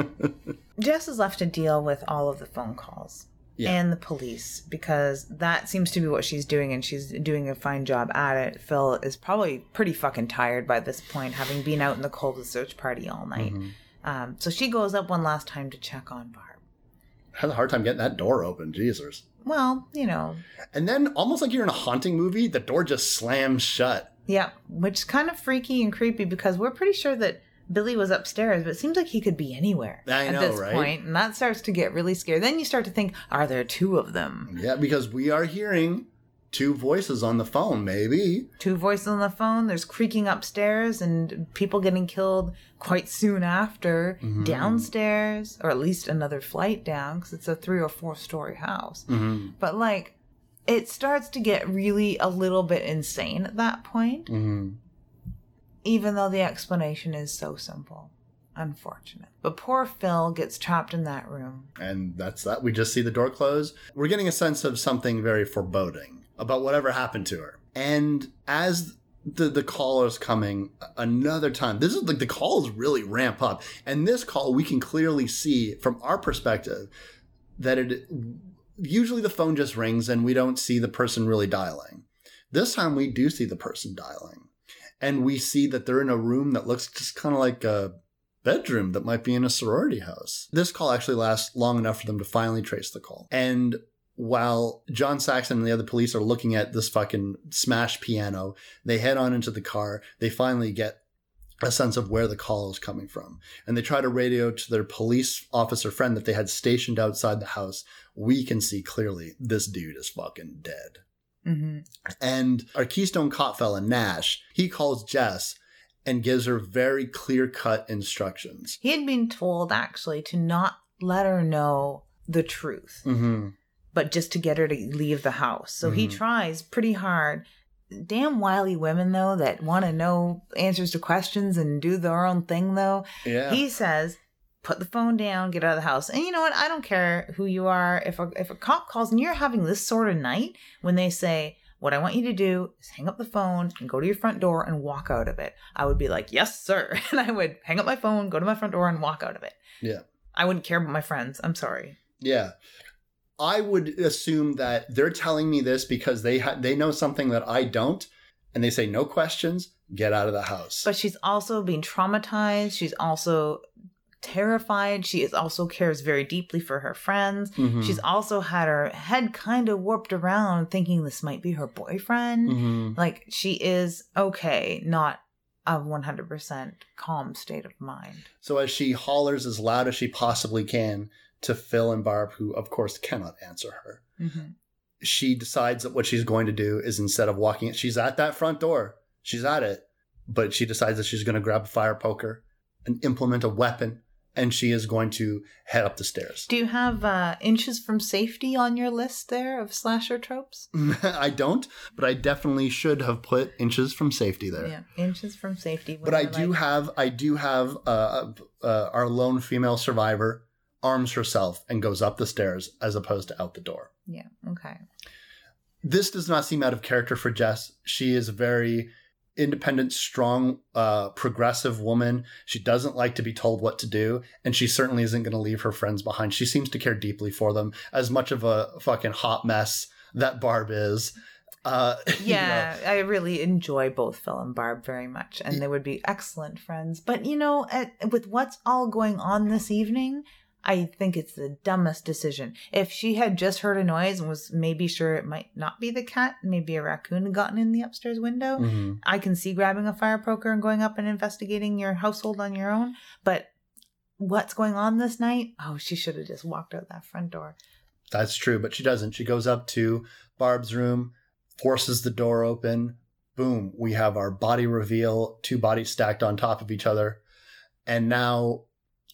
Jess is left to deal with all of the phone calls Yeah. and the police because that seems to be what she's doing and she's doing a fine job at it. Phyl is probably pretty fucking tired by this point, having been out in the cold with search party all night. Um, so she goes up one last time to check on Barb. had a hard time getting that door open. Jesus. Well, you know, And then, almost like you're in a haunting movie, the door just slams shut. yeah, which is kind of freaky and creepy because we're pretty sure that Billy was upstairs, but it seems like he could be anywhere I at know, this right? point, and that starts to get really scary. Then you start to think, are there two of them? Yeah, because we are hearing two voices on the phone, maybe. two voices on the phone. There's creaking upstairs and people getting killed quite soon after Mm-hmm. downstairs, or at least another flight down because it's a three or four story house. Mm-hmm. But like, it starts to get really a little bit insane at that point, Mm-hmm. Even though the explanation is so simple. Unfortunate. But poor Phyl gets trapped in that room. And that's that. We just see the door close. We're getting a sense of something very foreboding about whatever happened to her. And as the the call is coming another time, this is like the calls really ramp up. And this call, we can clearly see from our perspective that it usually the phone just rings and we don't see the person really dialing. This time we do see the person dialing. And we see that they're in a room that looks just kind of like a bedroom that might be in a sorority house. This call actually lasts long enough for them to finally trace the call. And while John Saxon and the other police are looking at this fucking smash piano, they head on into the car. They finally get a sense of where the call is coming from. And they try to radio to their police officer friend that they had stationed outside the house. We can see clearly this dude is fucking dead. Hmm And our Keystone Cop fella, Nash, he calls Jess and gives her very clear cut instructions. He had been told actually to not let her know the truth. Mm-hmm. but just to get her to leave the house. So he Mhm. tries pretty hard damn wily women though that want to know answers to questions and do their own thing though. Yeah. He says, "Put the phone down, get out of the house." And you know what? I don't care who you are. If a if a cop calls and you're having this sort of night when they say, "What I want you to do is hang up the phone and go to your front door and walk out of it," I would be like, "Yes, sir," and I would hang up my phone, go to my front door, and walk out of it. Yeah. I wouldn't care about my friends. I'm sorry. Yeah. I would assume that they're telling me this because they ha- they know something that I don't, and they say no questions, get out of the house. But she's also being traumatized. She's also terrified. She is also cares very deeply for her friends. Mhm. She's also had her head kind of warped around thinking this might be her boyfriend. Mhm. Like she is okay, not a 100% calm state of mind. So as she hollers as loud as she possibly can to Phyl and Barb, who of course cannot answer her, Mhm. she decides that what she's going to do is instead of walking, she's at that front door, she's at it, but she decides that she's going to grab a fire poker and implement a weapon, and she is going to head up the stairs. Do you have uh, inches from safety on your list there of slasher tropes? I don't, but I definitely should have put inches from safety there. Yeah, inches from safety. But I do like- have, I do have uh, uh, our lone female survivor arms herself and goes up the stairs as opposed to out the door. Yeah, okay. This does not seem out of character for Jess. She is very independent, strong, uh, progressive woman. She doesn't like to be told what to do, and she certainly isn't going to leave her friends behind. She seems to care deeply for them, as much of a fucking hot mess that Barb is. Uh, you know, Yeah, I really enjoy both Phyl and Barb very much, and they would be excellent friends. But you know, at, with what's all going on this evening, I think it's the dumbest decision. If she had just heard a noise and was maybe sure it might not be the cat, maybe a raccoon had gotten in the upstairs window, mhm. I can see grabbing a fire poker and going up and investigating your household on your own. But what's going on this night? Oh, she should have just walked out that front door. That's true, but she doesn't. She goes up to Barb's room, forces the door open. Boom, we have our body reveal, two bodies stacked on top of each other. And now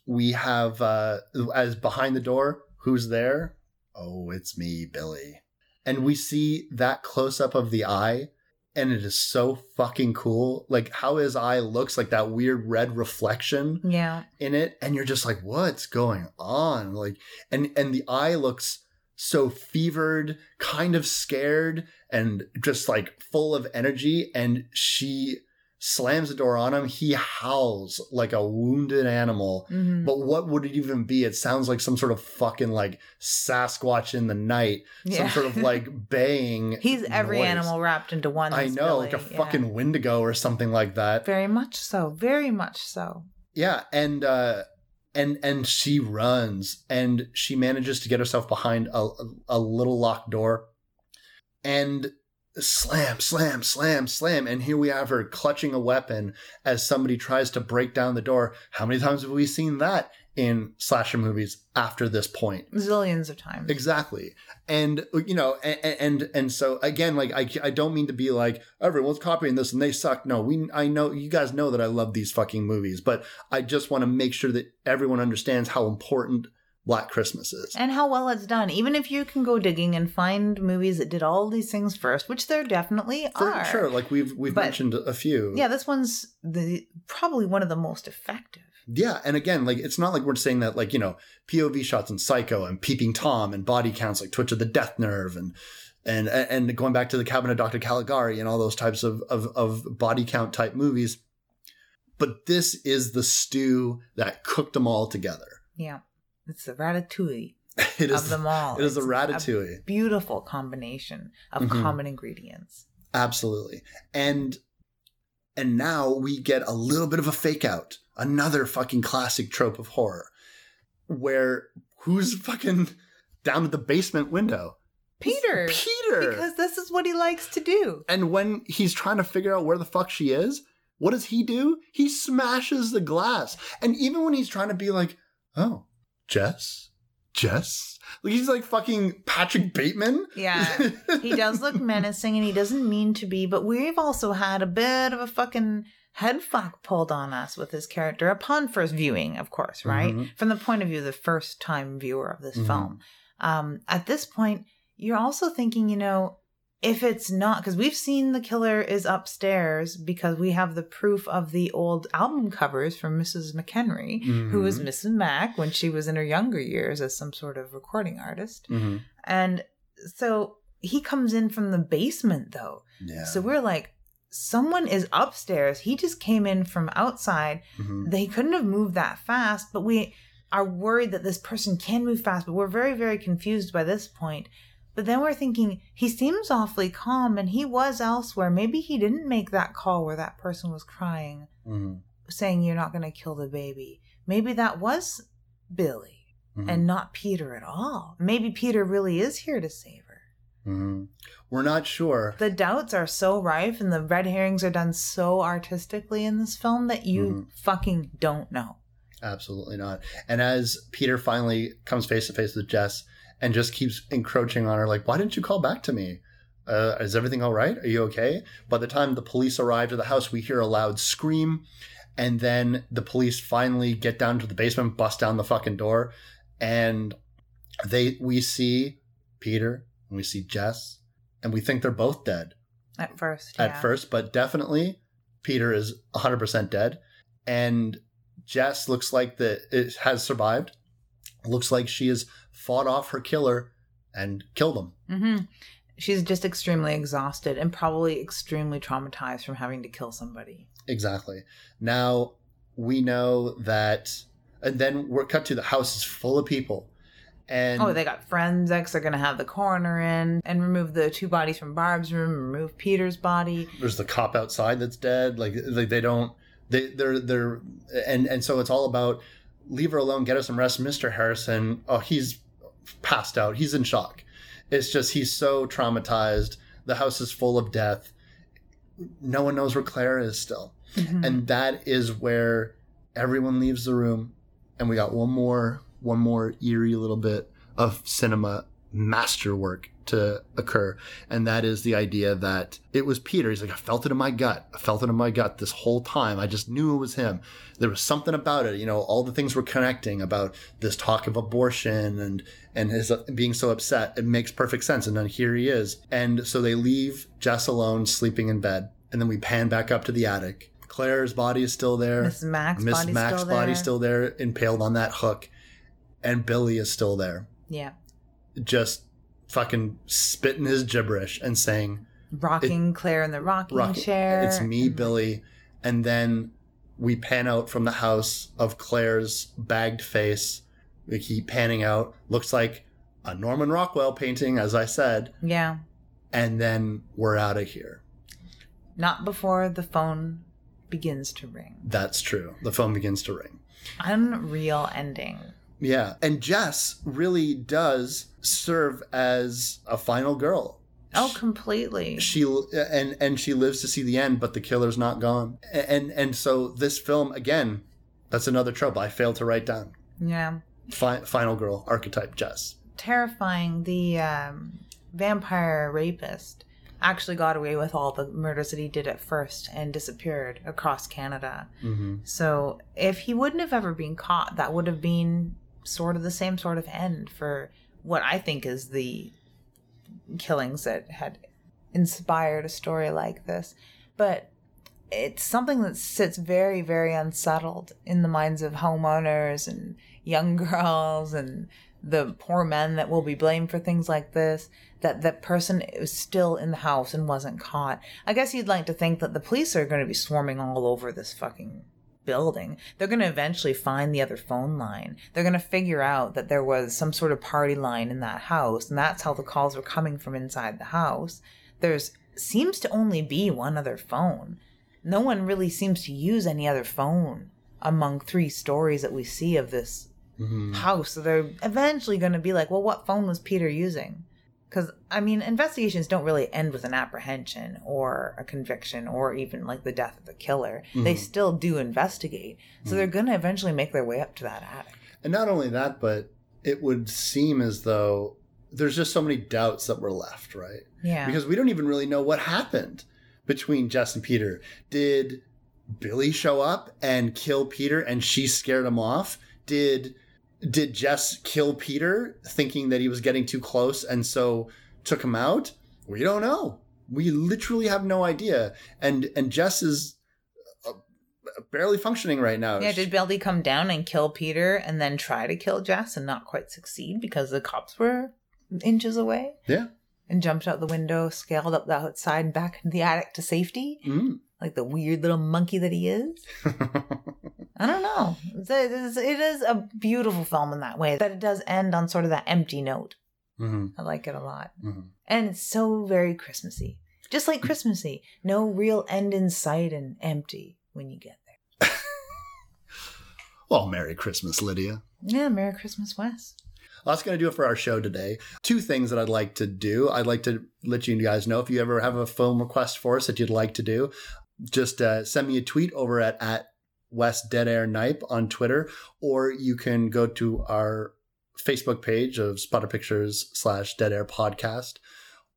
we have, uh, as behind the door, who's there? Oh, it's me, Billy. And we see that close up of the eye, and it is so fucking cool. Like how his eye looks like that weird red reflection Yeah. in it and you're just like what's going on like and and the eye looks so fevered kind of scared and just like full of energy and she slams the door on him he howls like a wounded animal hmm but what would it even be it sounds like some sort of fucking like sasquatch in the night some sort of like baying He's every noise. animal wrapped into one. i know like a yeah. fucking wendigo or something like that Very much so. Very much so. Yeah, and uh and and she runs and she manages to get herself behind a a little locked door and slam slam slam slam and here we have her clutching a weapon as somebody tries to break down the door. How many times have we seen that in slasher movies after this point? Zillions of times. Exactly. And you know, and and and so again, like I I don't mean to be like everyone's copying this and they suck. No, we I know you guys know that I love these fucking movies, but I just want to make sure that everyone understands how important Black Christmas is. And how well it's done. Even if you can go digging and find movies that did all these things first, which there definitely For are. sure, like we've we've But- mentioned a few. Yeah, this one's the probably one of the most effective. Yeah, and again, like it's not like we're saying that like you know POV shots in Psycho and Peeping Tom and body counts like Twitch of the Death Nerve and and and going back to the Cabin of Dr. Caligari and all those types of of, of body count type movies. But this is the stew that cooked them all together. Yeah. It's the ratatouille It is of them all. it is a ratatouille. beautiful combination of Mhm. common ingredients. Absolutely. And and now we get a little bit of a fake out. Another fucking classic trope of horror. Where who's fucking down at the basement window? Peter. Peter. Because this is what he likes to do. and when he's trying to figure out where the fuck she is, what does he do? He smashes the glass. And even when he's trying to be like, "Oh, Jess? Jess?" Like he's like fucking Patrick Bateman. Yeah. he does look menacing and he doesn't mean to be, but we've also had a bit of a fucking head fuck pulled on us with his character upon first viewing, of course, right? Mhm. From the point of view of the first time viewer of this Mhm. film. Um, at this point, you're also thinking, you know, if it's not because we've seen the killer is upstairs because we have the proof of the old album covers from Mrs. McHenry, who was Mrs. Mac when she was in her younger years as some sort of recording artist. Mm-hmm. And so he comes in from the basement though. Yeah. So we're like, someone is upstairs. He just came in from outside. Mhm. They couldn't have moved that fast, but we are worried that this person can move fast, but we're very, very confused by this point. But then we're thinking, he seems awfully calm and he was elsewhere. Maybe he didn't make that call where that person was crying, Mhm. saying, You're not going to kill the baby. Maybe that was Billy Mhm. and not Peter at all. Maybe Peter really is here to save her. Mhm. We're not sure. The doubts are so rife and the red herrings are done so artistically in this film that you Mhm. fucking don't know. Absolutely not. And as Peter finally comes face to face with Jess and just keeps encroaching on her, like, why didn't you call back to me? Uh, is everything all right? Are you okay? By the time the police arrive to the house, we hear a loud scream. And then the police finally get down to the basement, bust down the fucking door. And they we see Peter and we see Jess, and we think they're both dead At first, at first, but definitely Peter is 100% dead. And Jess looks like that it has survived. Looks like she has fought off her killer and killed him. hmm She's just extremely exhausted and probably extremely traumatized from having to kill somebody. Exactly. Now we know that, and then we're cut to the house is full of people. And oh, they got forensics. They're going to have the coroner in and remove the two bodies from Barb's room, remove Peter's body. there's the cop outside that's dead. Like, like they don't, they, they're, they're, and, and so it's all about leave her alone, get her some rest. Mr. Harrison, oh, he's passed out. He's in shock. It's just, he's so traumatized. The house is full of death. No one knows where Claire is still. Mhm. And that is where everyone leaves the room. And we got one more, one more eerie little bit of cinema masterwork to occur. And that is the idea that it was Peter. He's like, I felt it in my gut. I felt it in my gut this whole time. I just knew it was him. There was something about it. You know, all the things were connecting about this talk of abortion and, and his being so upset. It makes perfect sense. And then here he is. And so they leave Jess alone, sleeping in bed. And then we pan back up to the attic. Claire's body is still there. Miss Mac's Miss body's Mac's still body's there. still there, impaled on that hook. And Billy is still there Yeah. just fucking spitting his gibberish and saying, Rocking Claire in the rocking "Rock, chair. it's me, and- Billy." And then we pan out from the house of Claire's bagged face. We keep panning out. Looks like a Norman Rockwell painting, as I said. Yeah. And then we're out of here. Not before the phone begins to ring. That's true. The phone begins to ring. Unreal ending. Yeah. And Jess really does serve as a final girl. Oh, completely. she and and she lives to see the end but the killer's not gone and and so this film again that's another trope i failed to write down Yeah. Fi- final girl archetype jess Terrifying. The um, vampire rapist actually got away with all the murders that he did at first and disappeared across Canada. mm-hmm. So if he wouldn't have ever been caught, that would have been sort of the same sort of end for what I think is the killings that had inspired a story like this. But it's something that sits very, very unsettled in the minds of homeowners and young girls and the poor men that will be blamed for things like this. That that person is still in the house and wasn't caught. I guess you'd like to think that the police are going to be swarming all over this fucking building. They're going to eventually find the other phone line. They're going to figure out that there was some sort of party line in that house, and that's how the calls were coming from inside the house. There's seems to only be one other phone. No one really seems to use any other phone among three stories that we see of this mm-hmm. house. So they're eventually going to be like, well, what phone was Peter using? Because, I mean, investigations don't really end with an apprehension or a conviction or even like the death of the killer. They mm-hmm. still do investigate. So they're mm-hmm. going to eventually make their way up to that attic. and not only that but it would seem as though there's just so many doubts that were left right Yeah. because we don't even really know what happened between jess and peter did billy show up and kill peter and she scared him off did did jess kill peter thinking that he was getting too close and so took him out We don't know. We literally have no idea. And and Jess is uh, barely functioning right now. Yeah, did Billy come down and kill Peter and then try to kill Jess and not quite succeed because the cops were inches away? Yeah. And jumped out the window, scaled up the outside and back into the attic to safety? Mm. Like the weird little monkey that he is? I don't know. It is, a beautiful film in that way, that it does end on sort of that empty note. hmm I like it a lot. hmm And it's so very Christmassy. Just like Christmassy. No real end in sight and empty when you get there. Well, Merry Christmas, Lydia. Yeah, Merry Christmas, Wes. Well, that's going to do it for our show today. Two things that I'd like to do. I'd like to let you guys know if you ever have a film request for us that you'd like to do, just uh, send me a tweet over at, at West Dead Air Nipe on Twitter, or you can go to our Facebook page of Splatter Pictures slash Dead Air Podcast,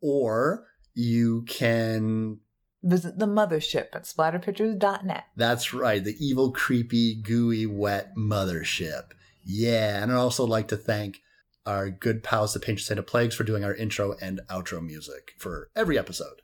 or you can Visit the mothership at splatterpictures.net. That's right, the evil, creepy, gooey, wet mothership. Yeah, and I'd also like to thank our good pals, the Saint of Plagues, for doing our intro and outro music for every episode.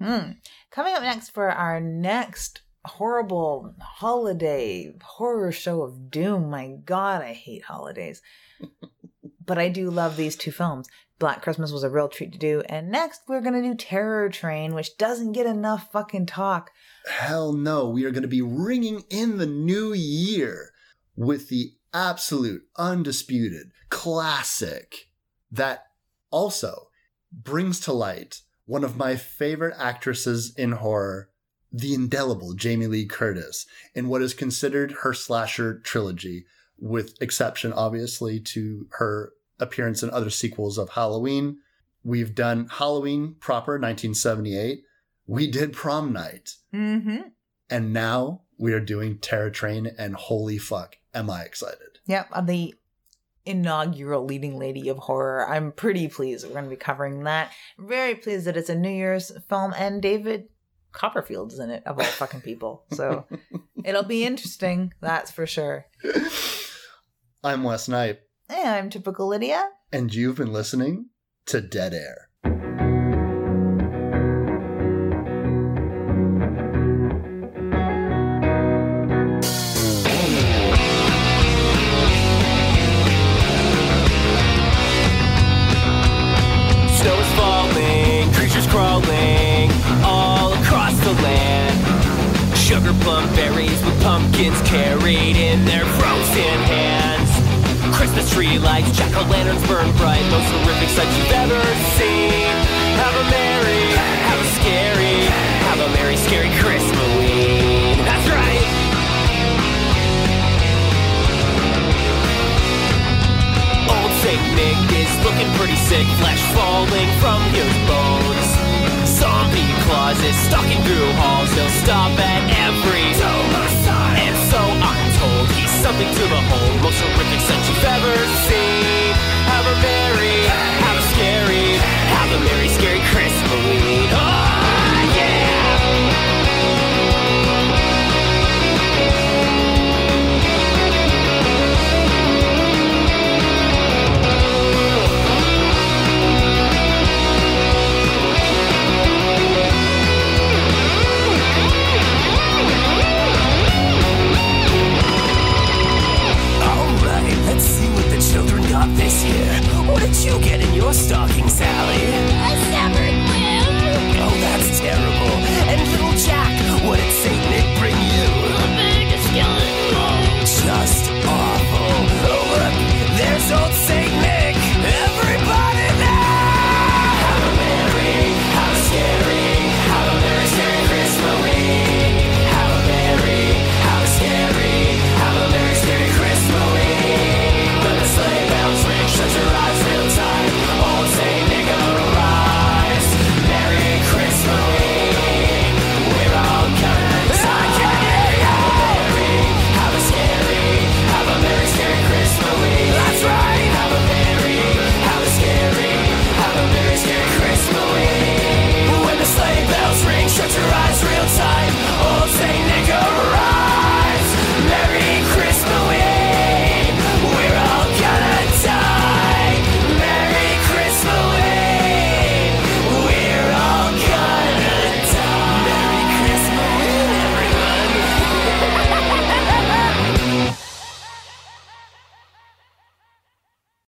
Hmm. Coming up next for our next horrible holiday horror show of doom. My God, I hate holidays. but I do love these two films. Black Christmas was a real treat to do. And next, we're going to do Terror Train, which doesn't get enough fucking talk. Hell no, we are going to be ringing in the new year with the absolute, undisputed classic that also brings to light one of my favorite actresses in horror, the indelible Jamie Lee Curtis, in what is considered her slasher trilogy, with exception, obviously, to her appearance in other sequels of Halloween. We've done Halloween proper, 1978. We did Prom Night. Mm-hmm. And now we are doing Terror Train, and holy fuck, am I excited. Yep, I'm the inaugural leading lady of horror. I'm pretty pleased we're going to be covering that. Very pleased that it's a New Year's film and David Copperfield's in it, of all fucking people. So it'll be interesting, that's for sure. I'm Wes Knight, And I'm typical Lydia. and you've been listening to Dead Air. Lights, jack o' lanterns burn bright, most horrific sights you've ever seen. Have a merry, have a scary, have a merry, scary Christmas. That's right. Old Saint Nick is looking pretty sick, flesh falling from his bones. Zombie clauses stalking through halls, he'll stop at every domicile. Something to behold, most horrific sight you've ever seen. Have a merry, have a scary, have a merry, scary Christmas. up this year. What did you get in your stocking, Sally? A severed limb. Oh, that's terrible. And little Jack, what did say?